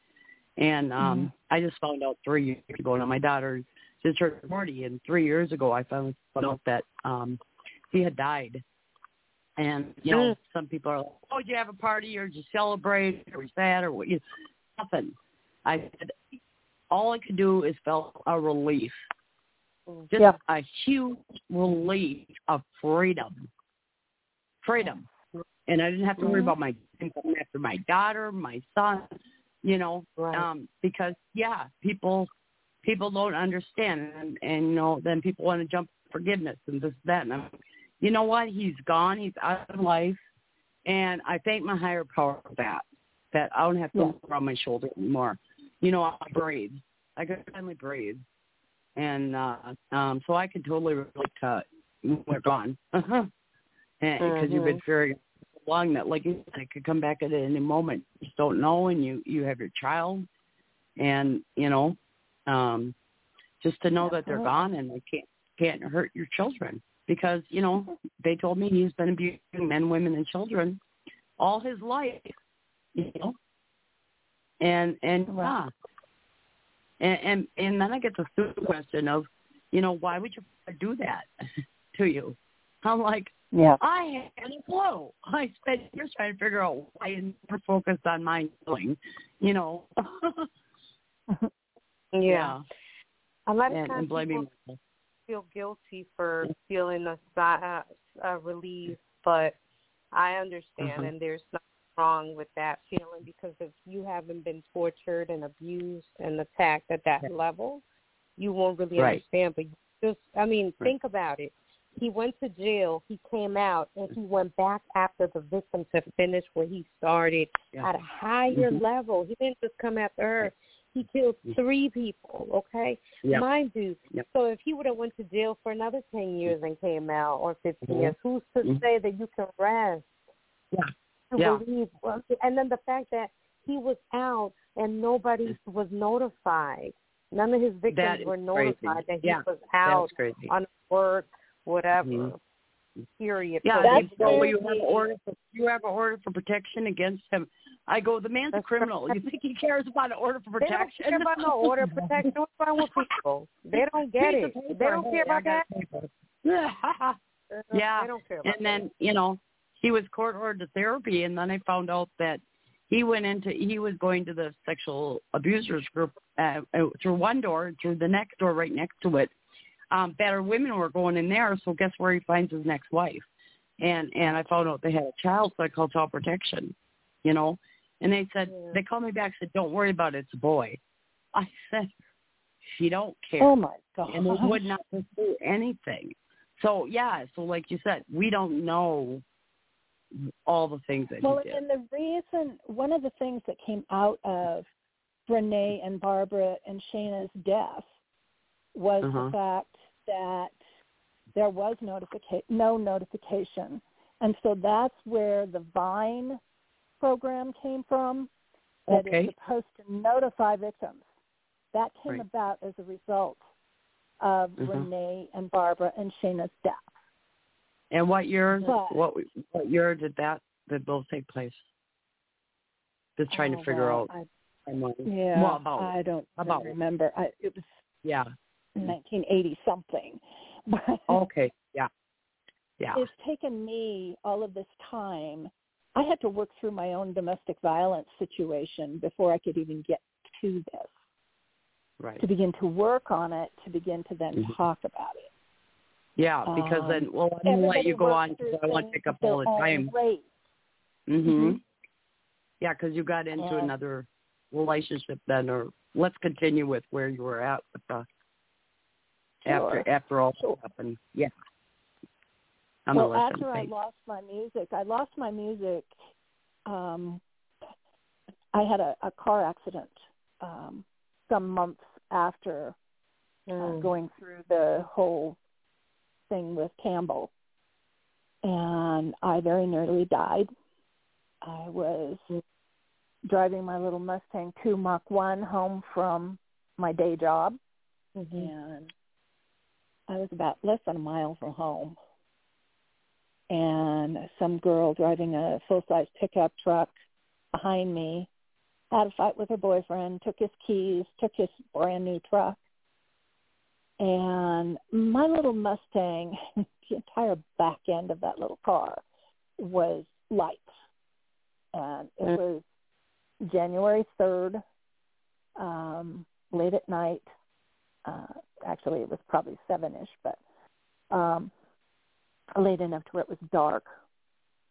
And um Mhm. I just found out three years ago. Now my daughter just turned forty, and three years ago I found out that um he had died. And you know, Mm. some people are like, "Oh, did you have a party, or did you celebrate, or was sad, or what?" You nothing. I said all I could do is felt a relief, just Yep. a huge relief of freedom, freedom, and I didn't have to worry Mhm. about my coming after my daughter, my son, you know, Right. um, because yeah, people people don't understand, and and you know, then people want to jump forgiveness and this that, and I'm, you know what? He's gone. He's out of life, and I thank my higher power for that. That I don't have to Yeah. look around my shoulder anymore. You know, I breathe. I can finally breathe, and uh um so I can totally relate to we're gone, uh-huh. and because you've been Mhm. fearing so long that like you said, it could come back at any moment. You just don't know, and you you have your child, and you know, um just to know that they're gone and they can't can't hurt your children because you know they told me he's been abusing men, women, and children all his life. You know, and and Right. yeah, and and and then I get the stupid question of, you know, why would you do that to you? I'm like, Yeah. I had a clue. I spent years trying to figure out why I never focused on my healing. You know. Yeah. A lot of And, times and blaming people feel guilty for feeling a, si- uh, a relief, but I understand, Mhm. and there's nothing wrong with that feeling because if you haven't been tortured and abused and attacked at that Yeah. level, you won't really Right. understand. But just, I mean, Right. think about it. He went to jail. He came out, and he went back after the victim to finish where he started Yeah. at a higher Mhm. level. He didn't just come after her. He killed Mhm. three people. Okay, Yeah. mind you. Yep. So if he would have went to jail for another ten years and came out, or 15 Mhm. years, who's to Mhm. say that you can rest? Yeah. To Yeah. believe, and then the fact that he was out and nobody was notified. None of his victims That is were crazy. notified that he Yeah. was out That's crazy. on work, whatever. Mhm. Period. Yeah, So That's they crazy. you have an order for you have an order for protection against him. I go, the man's a That's criminal. You think he cares about an order for protection? They don't protection? care about no order of protection. What's wrong with people? They don't get Piece it. They don't care I about that. Yeah. Yeah. They don't care about and then you know he was court ordered to therapy and then i found out that he went into he was going to the sexual abusers group uh, uh, through one door through the next door right next to it um battered women were going in there so guess where he finds his next wife and and i found out they had a child so i called child protection you know and they said Yeah. they called me back and said don't worry about it it's a boy i said she don't care Oh my god. and they would not pursue anything. So yeah, so like you said, we don't know all the things that Well, he did. and the reason, one of the things that came out of Renae and Barbara and Shannah's death was Uh-huh. the fact that there was notification, no notification, and so that's where the VINE program came from. That Okay. is supposed to notify victims. That came Right. about as a result of Mhm. Renae and Barbara and Shannah's death. And what year? What what year did that did those take place? Just trying Oh, to figure well, out. I, yeah, Well, about I don't about- remember. I, it was yeah. 1980 something. Okay. Yeah. Yeah. it's taken me all of this time. I had to work through my own domestic violence situation before I could even get to this. Right. To begin to work on it, to begin to then Mhm. talk about it. Yeah, because Um, then well, I'm gonna let you go on because I want to pick up all the time. rate. Mhm. Mhm. Yeah, because you got into And- another relationship then, or let's continue with where you were at with the after Sure. after all Sure. happened. Yeah. I'm well, after I lost my music, I lost my music. Um, I had a, a car accident um, some months after uh, Mm. going through the whole thing with Campbell, and I very nearly died. I was driving my little Mustang 2 Mach 1 home from my day job, Mhm. and I was about less than a mile from home. And and some girl driving a full-size pickup truck behind me had a fight with her boyfriend, took his keys, took his brand new truck. And my little Mustang, the entire back end of that little car was lights. And it mm. was January 3rd, um, late at night. Uh, actually, it was probably 7-ish, but um, late enough to where it was dark.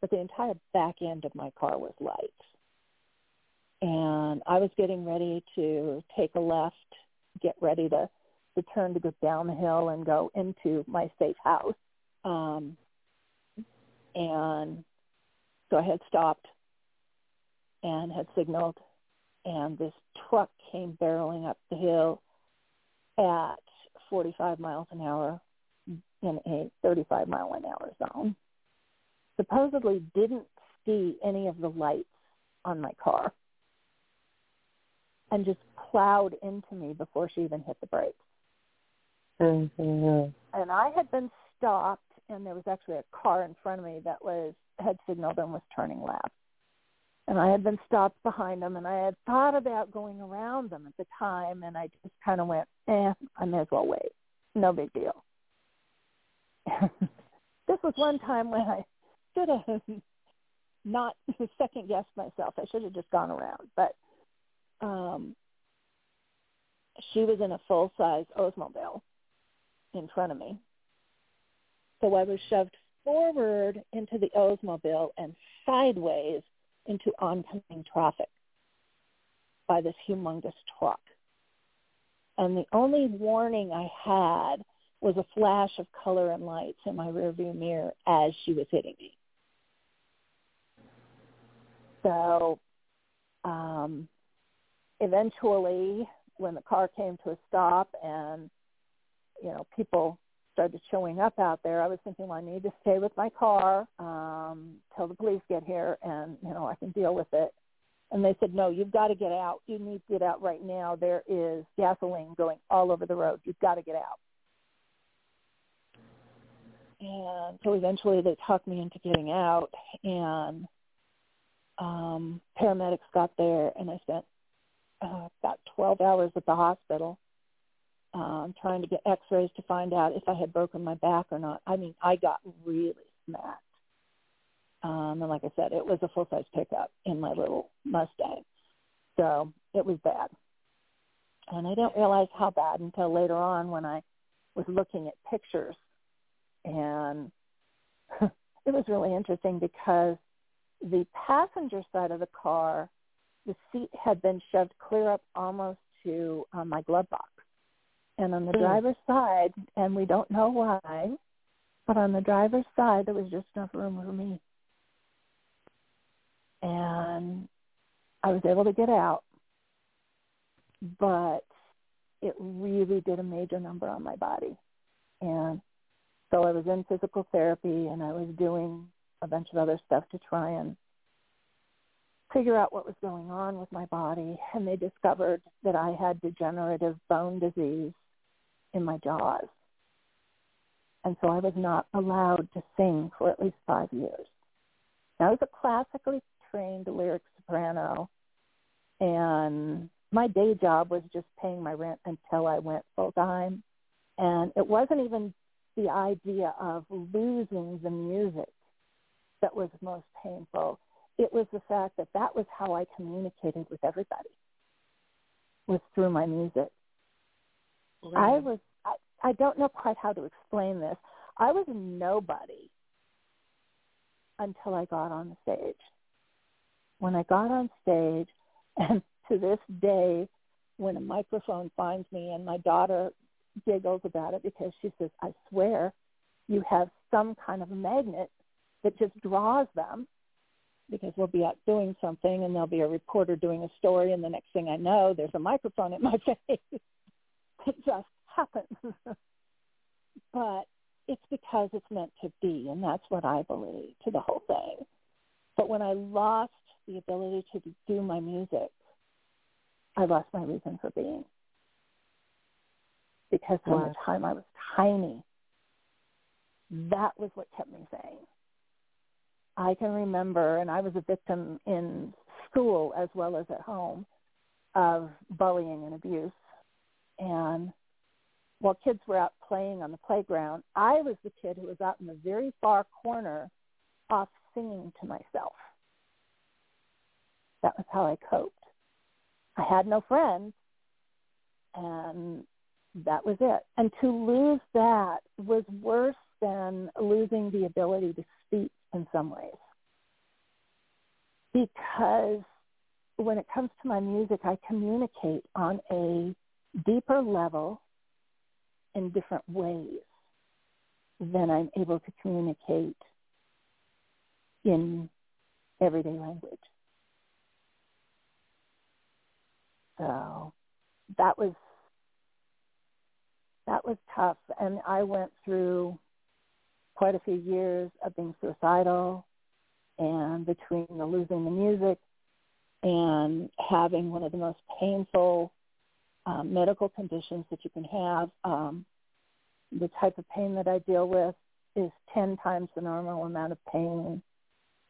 But the entire back end of my car was lights and I was getting ready to take a left, get ready to to turn to go down the hill and go into my safe house. Um, and so I had stopped and had signaled, and this truck came barreling up the hill at 45 miles an hour in a 35 mile an hour zone. Supposedly didn't see any of the lights on my car and just plowed into me before she even hit the brakes. Mm-hmm. And I had been stopped, and there was actually a car in front of me that was had signaled and was turning left. And I had been stopped behind them, and I had thought about going around them at the time, and I just kind of went, eh, I may as well wait. No big deal. this was one time when I should have not second guessed myself. I should have just gone around, but um, she was in a full size Oldsmobile in front of me. So I was shoved forward into the Oldsmobile and sideways into oncoming traffic by this humongous truck. And the only warning I had was a flash of color and lights in my rearview mirror as she was hitting me. So um, eventually when the car came to a stop and you know people started showing up out there i was thinking well i need to stay with my car um till the police get here and you know i can deal with it. And they said no you've got to get out. You need to get out right now. There is gasoline going all over the road. You've got to get out. And so eventually they talked me into getting out and um paramedics got there and i spent uh, about 12 hours at the hospital um, trying to get x-rays to find out if I had broken my back or not. I mean, I got really smacked. Um, and like I said, it was a full-size pickup in my little Mustang. So it was bad. And I didn't realize how bad until later on when I was looking at pictures. And it was really interesting because the passenger side of the car the seat had been shoved clear up almost to uh, my glove box. And on the mm. driver's side, and we don't know why, but on the driver's side, there was just enough room for me. And I was able to get out, but it really did a major number on my body. And so I was in physical therapy and I was doing a bunch of other stuff to try and figure out what was going on with my body and they discovered that I had degenerative bone disease in my jaws. And so I was not allowed to sing for at least five years. Now, I was a classically trained lyric soprano and my day job was just paying my rent until I went full time. And it wasn't even the idea of losing the music that was most painful it was the fact that that was how I communicated with everybody was through my music. I was I, I don't know quite how to explain this. I was nobody until I got on the stage. When I got on stage and to this day when a microphone finds me and my daughter giggles about it because she says, I swear you have some kind of magnet that just draws them because we'll be out doing something and there'll be a reporter doing a story and the next thing I know there's a microphone in my face. It just happens. but it's because it's meant to be and that's what I believe to the whole thing. But when I lost the ability to do my music, I lost my reason for being. Because from the time I was tiny, that was what kept me sane I can remember, and I was a victim in school as well as at home of bullying and abuse. And while kids were out playing on the playground, I was the kid who was out in the very far corner off singing to myself. That was how I coped. I had no friends, and that was it. And to lose that was worse than losing the ability to speak in some ways. Because when it comes to my music, I communicate on a deeper level in different ways than I'm able to communicate in everyday language. So that was that was tough and I went through quite a few years of being suicidal and between the losing the music and having one of the most painful um, medical conditions that you can have. Um, the type of pain that I deal with is 10 times the normal amount of pain,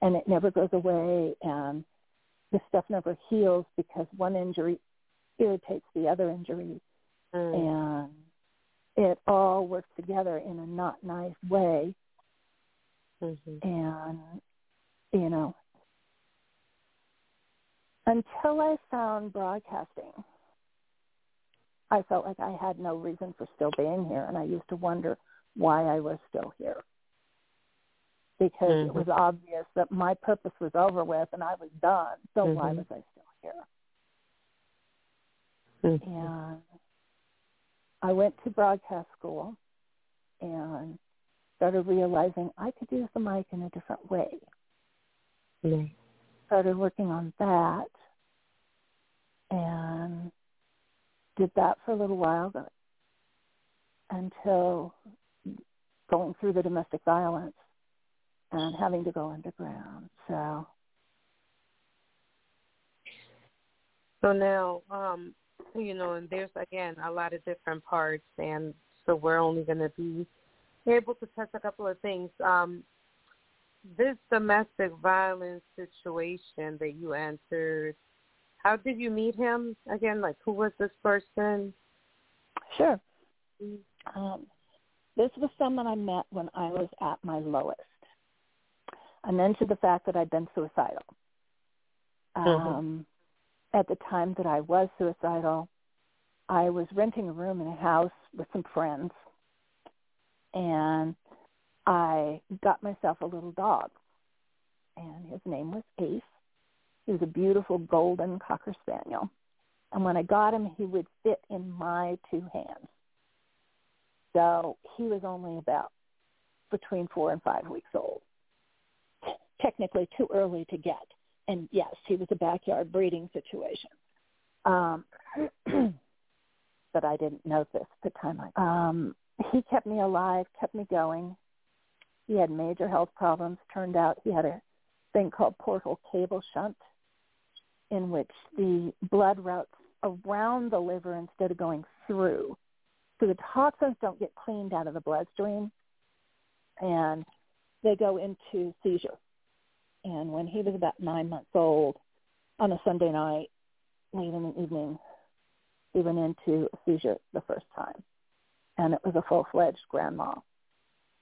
and it never goes away, and the stuff never heals because one injury irritates the other injury, mm. and it all works together in a not nice way. Mm-hmm. And, you know, until I found broadcasting, I felt like I had no reason for still being here, and I used to wonder why I was still here. Because mm-hmm. it was obvious that my purpose was over with and I was done, so mm-hmm. why was I still here? Mm-hmm. And I went to broadcast school and started realizing I could use the mic in a different way. Mm-hmm. Started working on that and did that for a little while until going through the domestic violence and having to go underground. So So now, um, you know, and there's again a lot of different parts and so we're only gonna be able to touch a couple of things. Um, this domestic violence situation that you entered how did you meet him again? Like, who was this person? Sure. Um, this was someone I met when I was at my lowest. I mentioned the fact that I'd been suicidal. Mm-hmm. Um, at the time that I was suicidal, I was renting a room in a house with some friends, and I got myself a little dog, and his name was Ace. He was a beautiful golden cocker spaniel. And when I got him, he would fit in my two hands. So he was only about between four and five weeks old. Technically too early to get. And yes, he was a backyard breeding situation. Um, but I didn't know this at the time. I, um, he kept me alive, kept me going. He had major health problems. Turned out he had a thing called portal cable shunt in which the blood routes around the liver instead of going through. So the toxins don't get cleaned out of the bloodstream and they go into seizure. And when he was about nine months old, on a Sunday night, late in the evening, he went into a seizure the first time. And it was a full-fledged grand mal.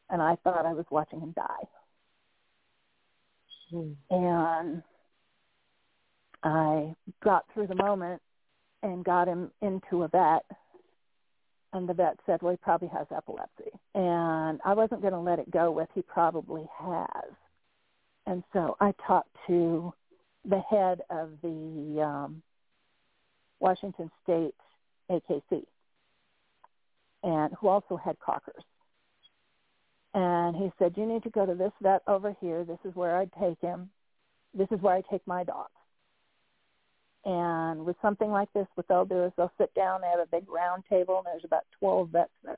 And I thought I was watching him die. Hmm. And I got through the moment and got him into a vet. And the vet said, well, he probably has epilepsy. And I wasn't going to let it go with he probably has. And so I talked to the head of the um, Washington State AKC, and who also had cockers. And he said, you need to go to this vet over here. This is where I'd take him. This is where I take my dog. And with something like this, what they'll do is they'll sit down. They have a big round table, and there's about 12 vets there.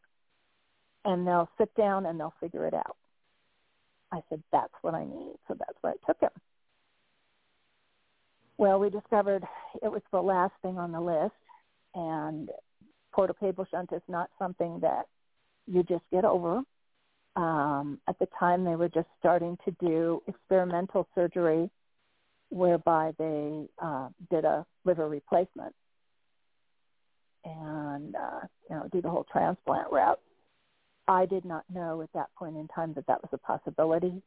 And they'll sit down and they'll figure it out. I said, that's what I need. So that's where I took him. Well, we discovered it was the last thing on the list. And portacaval shunt is not something that you just get over. Um, at the time, they were just starting to do experimental surgery whereby they uh, did a liver replacement and uh, you know do the whole transplant route. I did not know at that point in time that that was a possibility.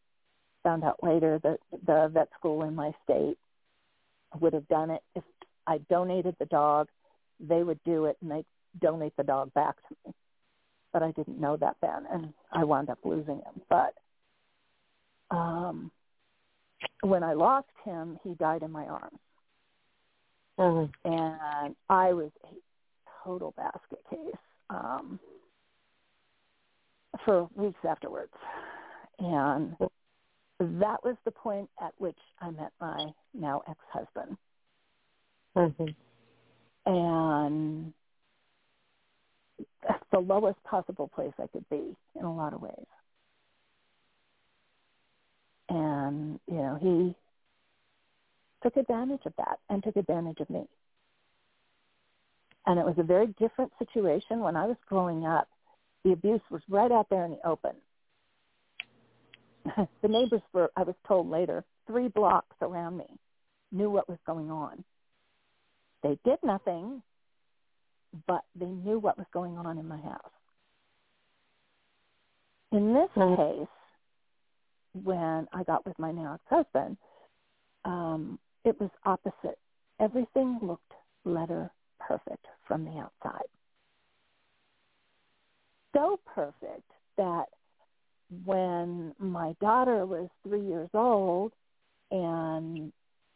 Found out later that the vet school in my state would have done it if I donated the dog. They would do it and they donate the dog back to me. But I didn't know that then, and I wound up losing him. But um, when I lost him, he died in my arms. Mm-hmm. And I was a total basket case um, for weeks afterwards. And that was the point at which I met my now ex-husband. Mm-hmm. And that's the lowest possible place I could be in a lot of ways. And, you know, he took advantage of that and took advantage of me. And it was a very different situation when I was growing up. The abuse was right out there in the open. the neighbors were, I was told later, three blocks around me knew what was going on. They did nothing, but they knew what was going on in my house. In this mm-hmm. case, when I got with my now ex-husband, um, it was opposite. Everything looked letter perfect from the outside. So perfect that when my daughter was three years old and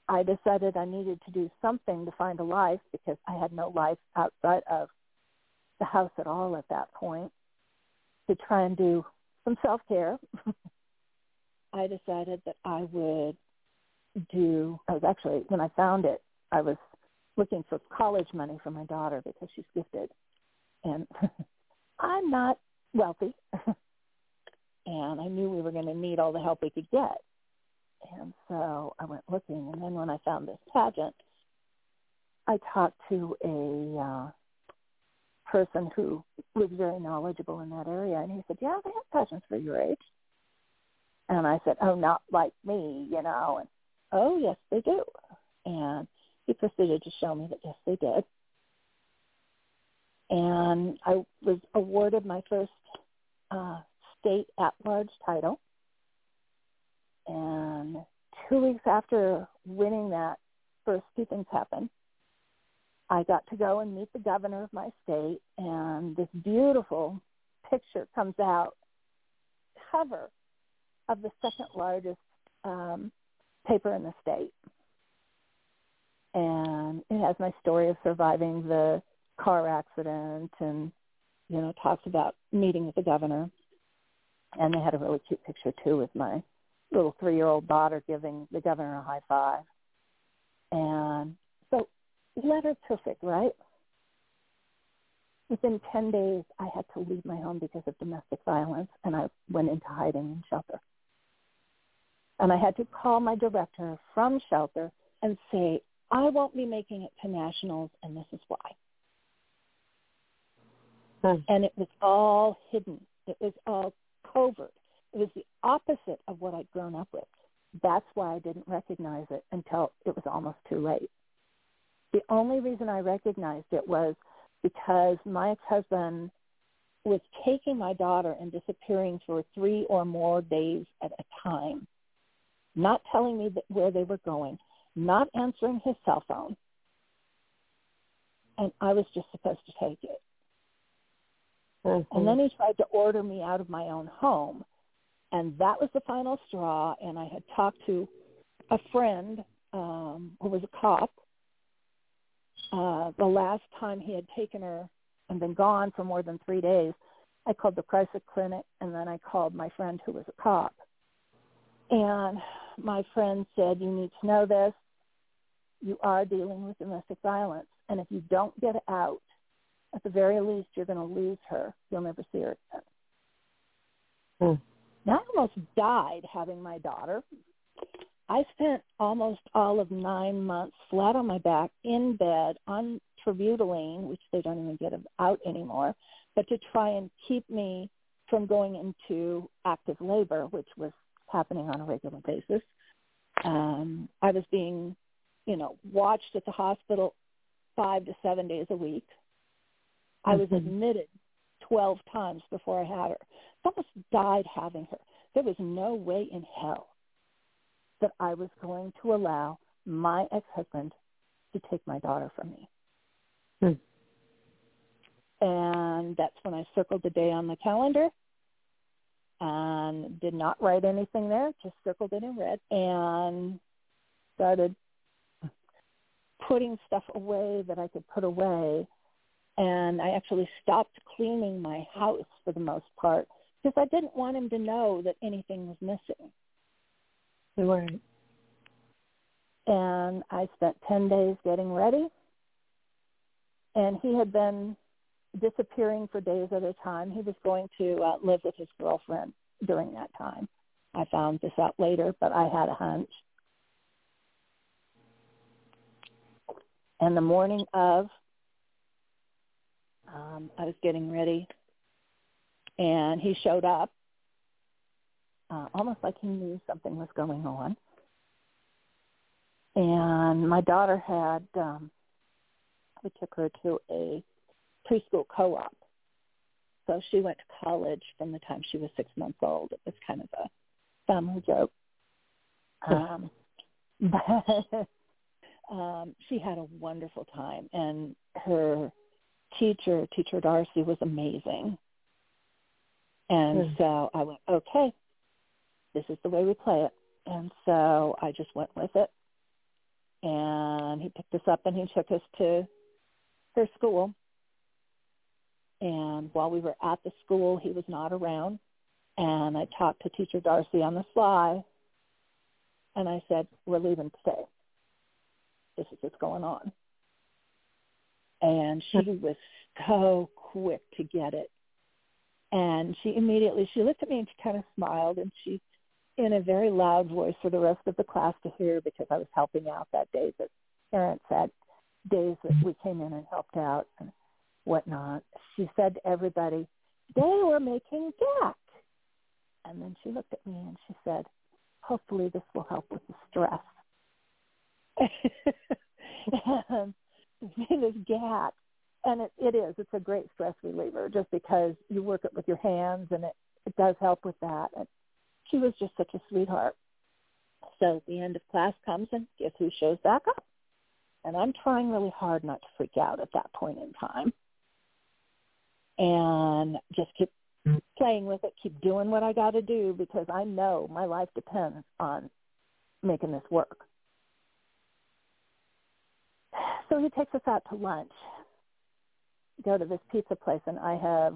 I decided I needed to do something to find a life because I had no life outside of the house at all at that point to try and do some self-care. I decided that I would do, I was actually, when I found it, I was looking for college money for my daughter because she's gifted. And I'm not wealthy. and I knew we were going to need all the help we could get. And so I went looking. And then when I found this pageant, I talked to a uh, person who was very knowledgeable in that area. And he said, yeah, they have pageants for your age. And I said, oh, not like me, you know. And, oh, yes, they do. And he proceeded to show me that, yes, they did. And I was awarded my first uh, state at-large title. And two weeks after winning that, first two things happened. I got to go and meet the governor of my state, and this beautiful picture comes out, cover of the second largest um, paper in the state. And it has my story of surviving the car accident and, you know, talks about meeting with the governor. And they had a really cute picture too with my little three-year-old daughter giving the governor a high five. And so letter perfect, right? Within 10 days, I had to leave my home because of domestic violence, and I went into hiding in shelter. And I had to call my director from shelter and say, I won't be making it to nationals, and this is why. Hmm. And it was all hidden. It was all covert. It was the opposite of what I'd grown up with. That's why I didn't recognize it until it was almost too late. The only reason I recognized it was because my ex-husband was taking my daughter and disappearing for three or more days at a time not telling me that where they were going, not answering his cell phone. And I was just supposed to take it. Mm-hmm. And then he tried to order me out of my own home. And that was the final straw. And I had talked to a friend um, who was a cop. Uh, the last time he had taken her and been gone for more than three days, I called the crisis clinic and then I called my friend who was a cop. And my friend said, you need to know this. You are dealing with domestic violence. And if you don't get out, at the very least, you're going to lose her. You'll never see her again. Hmm. I almost died having my daughter. I spent almost all of nine months flat on my back in bed on terbutaline, which they don't even get out anymore, but to try and keep me from going into active labor, which was happening on a regular basis. Um, I was being, you know, watched at the hospital five to seven days a week. I was Mhm. admitted 12 times before I had her. I almost died having her. There was no way in hell that I was going to allow my ex-husband to take my daughter from me. Hmm. And that's when I circled the day on the calendar and did not write anything there, just circled it in red and started putting stuff away that I could put away. And I actually stopped cleaning my house for the most part because I didn't want him to know that anything was missing. Right. And I spent 10 days getting ready. And he had been disappearing for days at a time. He was going to uh, live with his girlfriend during that time. I found this out later, but I had a hunch. And the morning of, um, I was getting ready, and he showed up, uh, almost like he knew something was going on. And my daughter had, um, we took her to a preschool co-op. So she went to college from the time she was six months old. It was kind of a family joke. Um, but um, she had a wonderful time, and her teacher, Teacher Darcy, was amazing. And Hmm. so I went, okay, this is the way we play it. And so I just went with it. And he picked us up and he took us to her school. And while we were at the school, he was not around. And I talked to Teacher Darcy on the fly. And I said, we're leaving today. This is what's going on. And she was so quick to get it. And she immediately, she looked at me and she kind of smiled and she, in a very loud voice for the rest of the class to hear because I was helping out that day that parents had days that we came in and helped out and whatnot. She said to everybody, they were making gack. And then she looked at me and she said, hopefully this will help with the stress. and this gack, and it, it is, it's a great stress reliever just because you work it with your hands and it, it does help with that. And she was just such a sweetheart. So the end of class comes and guess who shows back up? And I'm trying really hard not to freak out at that point in time. And just keep playing with it, keep doing what I got to do because I know my life depends on making this work. So he takes us out to lunch, go to this pizza place, and I have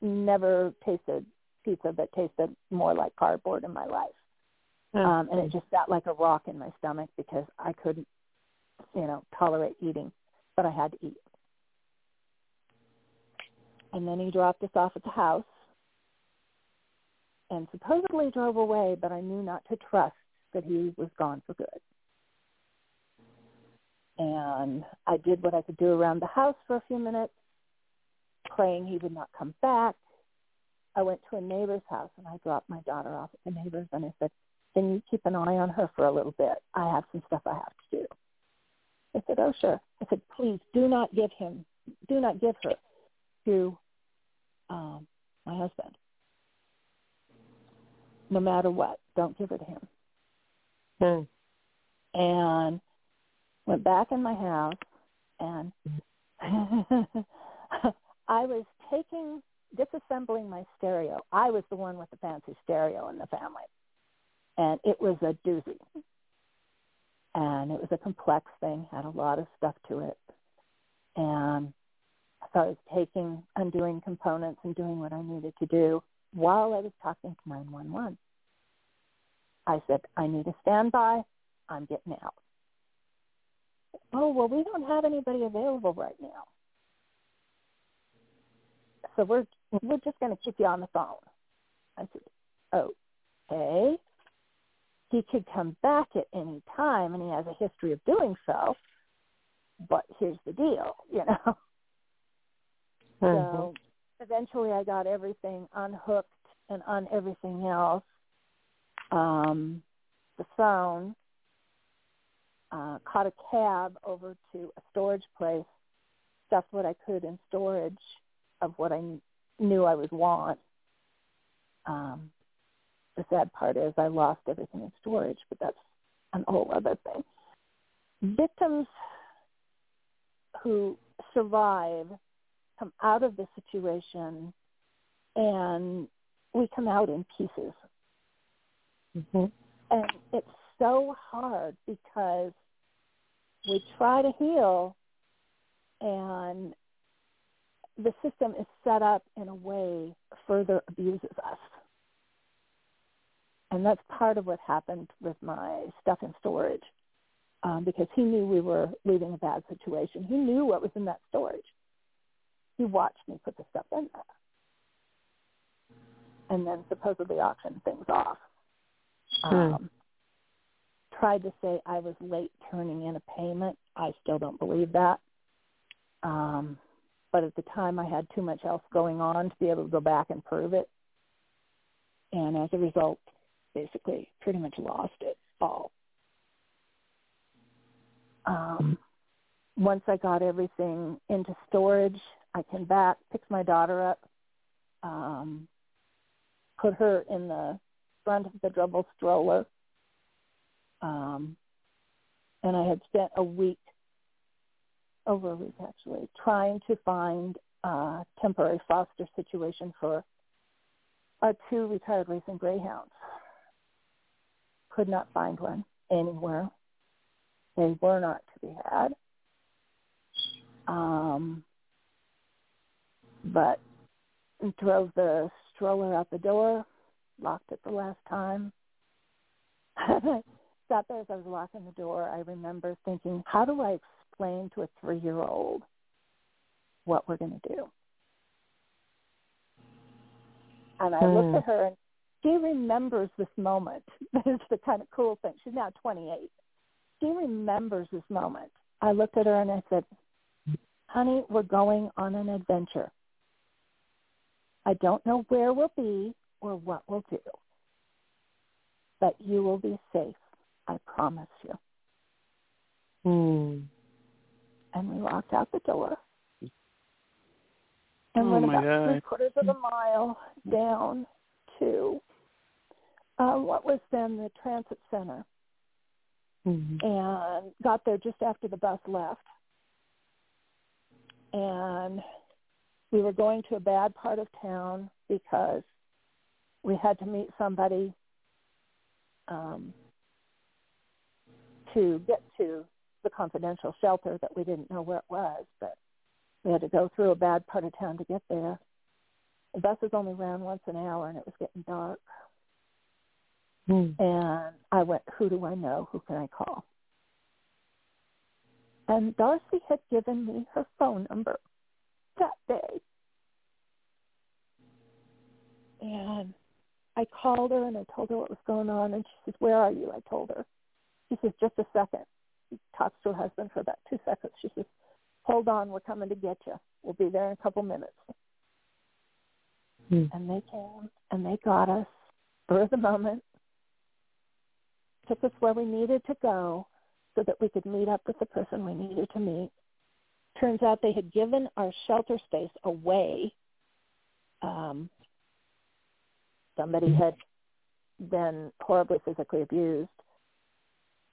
never tasted pizza that tasted more like cardboard in my life. Um, and it just sat like a rock in my stomach because I couldn't, you know, tolerate eating, but I had to eat. And then he dropped us off at the house and supposedly drove away, but I knew not to trust that he was gone for good. And I did what I could do around the house for a few minutes, praying he would not come back. I went to a neighbor's house and I dropped my daughter off at the neighbor's and I said, can you keep an eye on her for a little bit? I have some stuff I have to do. I said, oh, sure. I said, please do not give him, do not give her to um, my husband. No matter what, don't give her to him. Hmm. And went back in my house and I was taking, disassembling my stereo. I was the one with the fancy stereo in the family. And it was a doozy. And it was a complex thing, had a lot of stuff to it. And so I was taking, undoing components and doing what I needed to do while I was talking to 911. I said, I need a standby. I'm getting out. Oh, well, we don't have anybody available right now. So we're we're just going to keep you on the phone. I said, okay. He could come back at any time, and he has a history of doing so. But here's the deal, you know. So eventually I got everything unhooked and on everything else. Um, the phone, uh, caught a cab over to a storage place, stuffed what I could in storage of what I knew I would want. Um, the sad part is I lost everything in storage, but that's an whole other thing. Victims who survive come out of the situation and we come out in pieces. Mm-hmm. And it's so hard because we try to heal and the system is set up in a way further abuses us. And that's part of what happened with my stuff in storage um, because he knew we were leaving a bad situation. He knew what was in that storage. He watched me put the stuff in there and then supposedly auctioned things off. Hmm. Um, tried to say I was late turning in a payment. I still don't believe that. Um, but at the time, I had too much else going on to be able to go back and prove it. And as a result, basically pretty much lost it all. Um, once I got everything into storage, I came back, picked my daughter up, um, put her in the front of the double stroller, um, and I had spent a week, over a week actually, trying to find a temporary foster situation for our two retired racing greyhounds. Could not find one anywhere. They were not to be had. Um, but drove the stroller out the door, locked it the last time. Sat there as I was locking the door. I remember thinking, how do I explain to a three-year-old what we're going to do? And I Hmm. looked at her, and she remembers this moment. It's the kind of cool thing. She's now 28. She remembers this moment. I looked at her and I said, honey, we're going on an adventure. I don't know where we'll be or what we'll do, but you will be safe. I promise you. Hmm. And we walked out the door and Oh, went about three quarters of a mile down to uh, what was then the transit center Mm-hmm. and got there just after the bus left. And we were going to a bad part of town because we had to meet somebody um, to get to the confidential shelter that we didn't know where it was, but we had to go through a bad part of town to get there. The buses only ran once an hour, and it was getting dark. Hmm. And I went, who do I know? Who can I call? And Darcy had given me her phone number that day. And I called her and I told her what was going on. And she says, where are you? I told her. She says, just a second. She talks to her husband for about two seconds. She says, hold on, we're coming to get you. We'll be there in a couple minutes. Hmm. And they came and they got us for the moment, took us where we needed to go so that we could meet up with the person we needed to meet. Turns out they had given our shelter space away. Um, somebody had been horribly physically abused,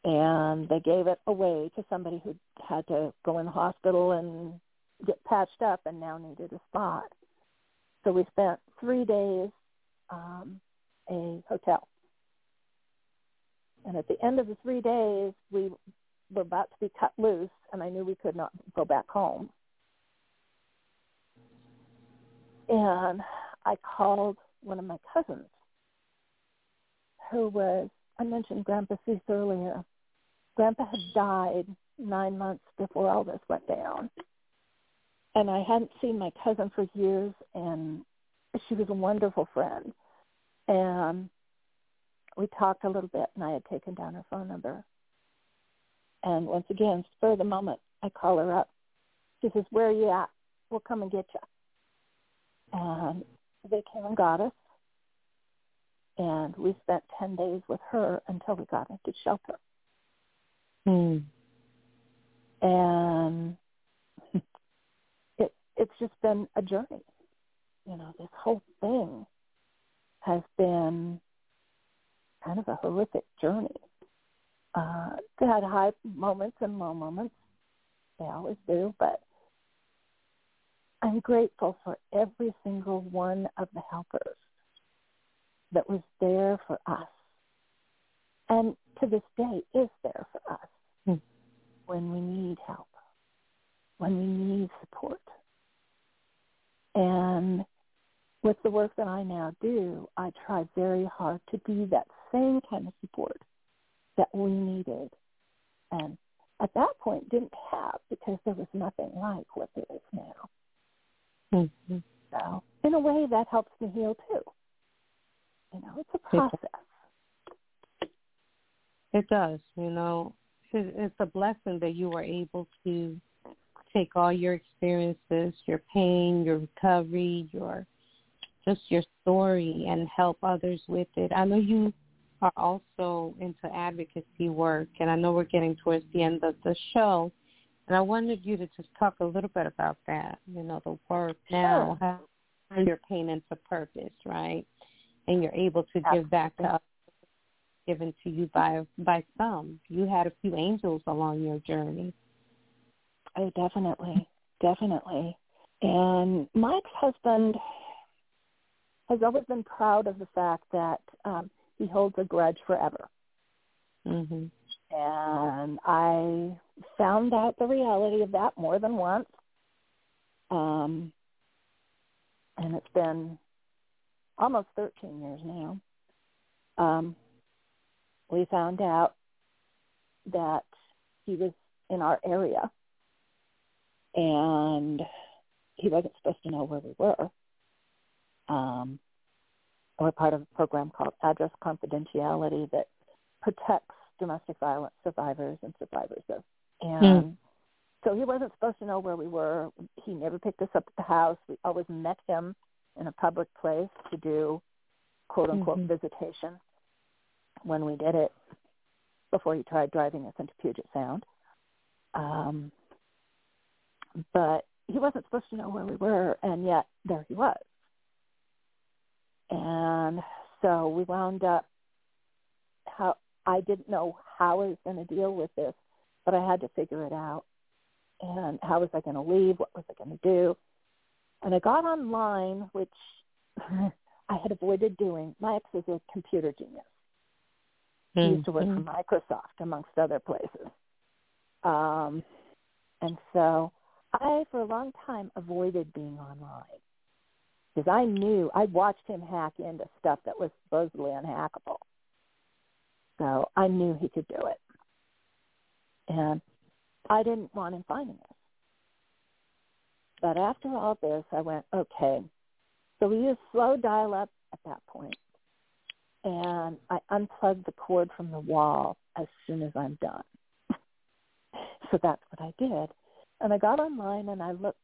and they gave it away to somebody who had to go in the hospital and get patched up and now needed a spot. So we spent three days um, a hotel. And at the end of the three days, we were about to be cut loose, and I knew we could not go back home. And I called one of my cousins, who was, I mentioned Grandpa Cease earlier. Grandpa had died nine months before all this went down. And I hadn't seen my cousin for years, and she was a wonderful friend. And we talked a little bit, and I had taken down her phone number. And once again, spur of the moment, I call her up. She says, "Where are you at? We'll come and get you." And they came and got us. And we spent 10 days with her until we got into shelter. Hmm. And it, it's just been a journey. You know, this whole thing has been kind of a horrific journey. Uh, they had high moments and low moments. They always do, but I'm grateful for every single one of the helpers that was there for us and to this day is there for us hmm. when we need help, when we need support. And with the work that I now do, I try very hard to be that same kind of support that we needed. And at that point didn't have because there was nothing like what there is now. Mm-hmm. So in a way that helps me heal too. You know, it's a process. It does, you know. It's a blessing that you were able to take all your experiences, your pain, your recovery, your just your story and help others with it. I know you are also into advocacy work and I know we're getting towards the end of the show and I wanted you to just talk a little bit about that, you know, the work now, how your pain into purpose, right? And you're able to give back to others given to you by by some. You had a few angels along your journey. Oh, definitely, definitely. And my ex-husband has always been proud of the fact that um, he holds a grudge forever. hmm And I found out the reality of that more than once. Um, and it's been almost 13 years now. Um, we found out that he was in our area and he wasn't supposed to know where we were. Um, we're part of a program called Address Confidentiality that protects domestic violence survivors and survivors of. And mm. so he wasn't supposed to know where we were. He never picked us up at the house. We always met him in a public place to do quote unquote mm-hmm. visitation when we did it before he tried driving us into Puget Sound. Um, but he wasn't supposed to know where we were, and yet there he was. And so we wound up how I didn't know how I was going to deal with this, but I had to figure it out. And how was I going to leave? What was I going to do? And I got online, which I had avoided doing. My ex is a computer genius. He used to work for mm-hmm. Microsoft, amongst other places. Um, and so I, for a long time, avoided being online because I knew I watched him hack into stuff that was supposedly unhackable. So I knew he could do it, and I didn't want him finding us. But after all this, I went, okay. So we used slow dial-up at that point, and I unplugged the cord from the wall as soon as I'm done. so that's what I did. And I got online and I looked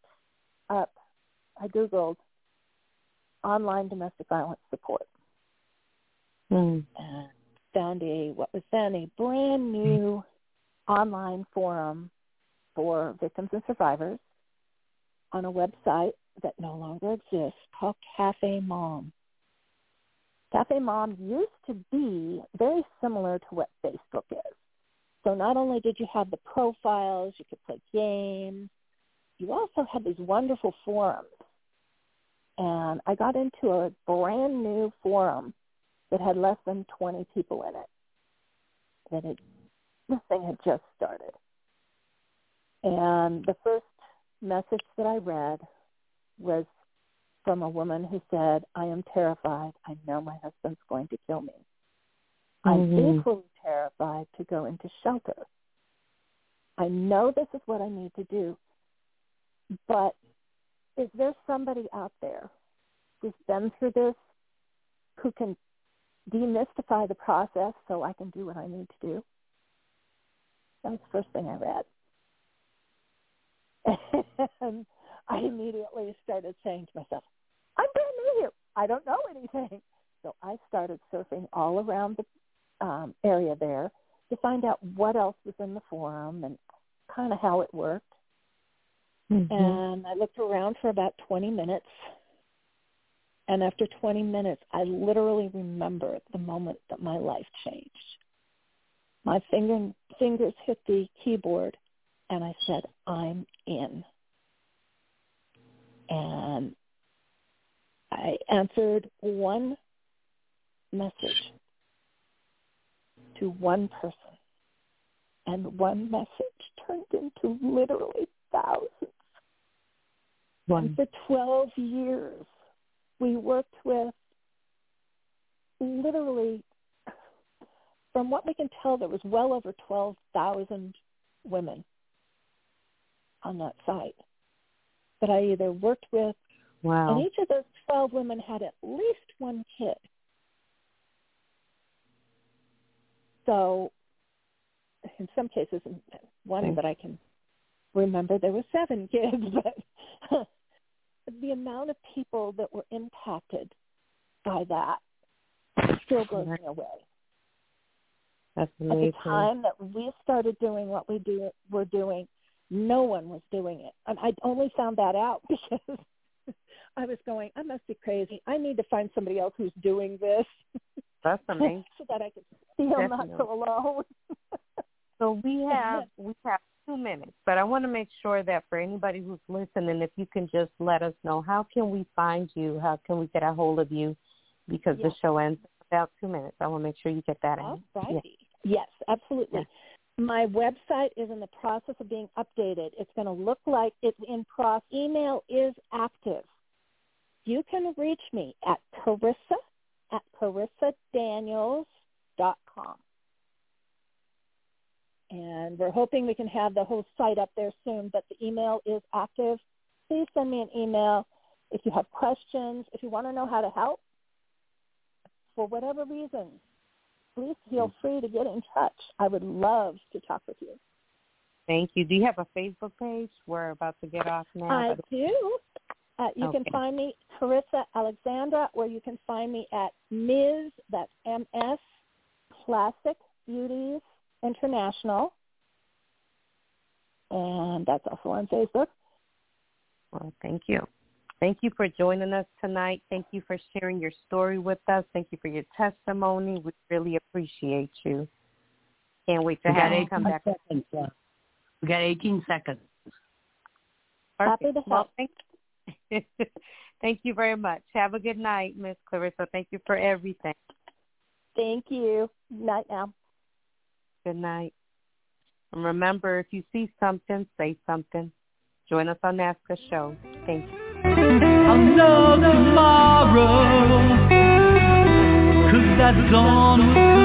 up, I Googled online domestic violence support. Mm. And found a, what was then a brand new online forum for victims and survivors on a website that no longer exists called Cafe Mom. Cafe Mom used to be very similar to what Facebook is. So not only did you have the profiles, you could play games, you also had these wonderful forums. And I got into a brand new forum that had less than 20 people in it. That it, this thing had just started. And the first message that I read was from a woman who said, I am terrified. I know my husband's going to kill me. I'm mm-hmm. equally terrified to go into shelter. I know this is what I need to do, but is there somebody out there who's been through this who can demystify the process so I can do what I need to do? That was the first thing I read. and I immediately started saying to myself, I'm brand new here. I don't know anything. So I started surfing all around the um, area there to find out what else was in the forum and kind of how it worked. Mm-hmm. And I looked around for about 20 minutes. And after 20 minutes, I literally remember the moment that my life changed. My finger, fingers hit the keyboard and I said, I'm in. And I answered one message to one person. And one message turned into literally thousands. For 12 years, we worked with literally, from what we can tell, there was well over 12,000 women on that site that I either worked with, wow. and each of those 12 women had at least one kid. So in some cases, one that I can remember, there were seven kids, but the amount of people that were impacted by that still blows me away. That's amazing. At the time that we started doing what we do, were doing, no one was doing it. And I only found that out because I was going, I must be crazy. I need to find somebody else who's doing this. That's amazing. so that I could feel Definitely. not so alone. so we have we have two minutes, but I want to make sure that for anybody who's listening, if you can just let us know how can we find you, how can we get a hold of you, because yes. the show ends in about two minutes. I want to make sure you get that in. Yeah. Yes, absolutely. Yes. My website is in the process of being updated. It's going to look like it's in process. Email is active. You can reach me at Carissa at carissadaniels.com. And we're hoping we can have the whole site up there soon, but the email is active. Please send me an email if you have questions, if you want to know how to help for whatever reason. Please feel free to get in touch. I would love to talk with you. Thank you. Do you have a Facebook page? We're about to get off now. I do. Uh, you okay. can find me Carissa Alexandra, or you can find me at Ms. That's M.S. Classic Beauties International, and that's also on Facebook. Well, thank you. Thank you for joining us tonight. Thank you for sharing your story with us. Thank you for your testimony. We really appreciate you. Can't wait to we have you come back. Seconds, we got 18 seconds. Perfect. Happy to help. Well, thank, thank you very much. Have a good night, Miss Clarissa. Thank you for everything. Thank you. Night now. Good night. And remember, if you see something, say something. Join us on NAASCA show. Thank you. I'll tomorrow, cause that's gone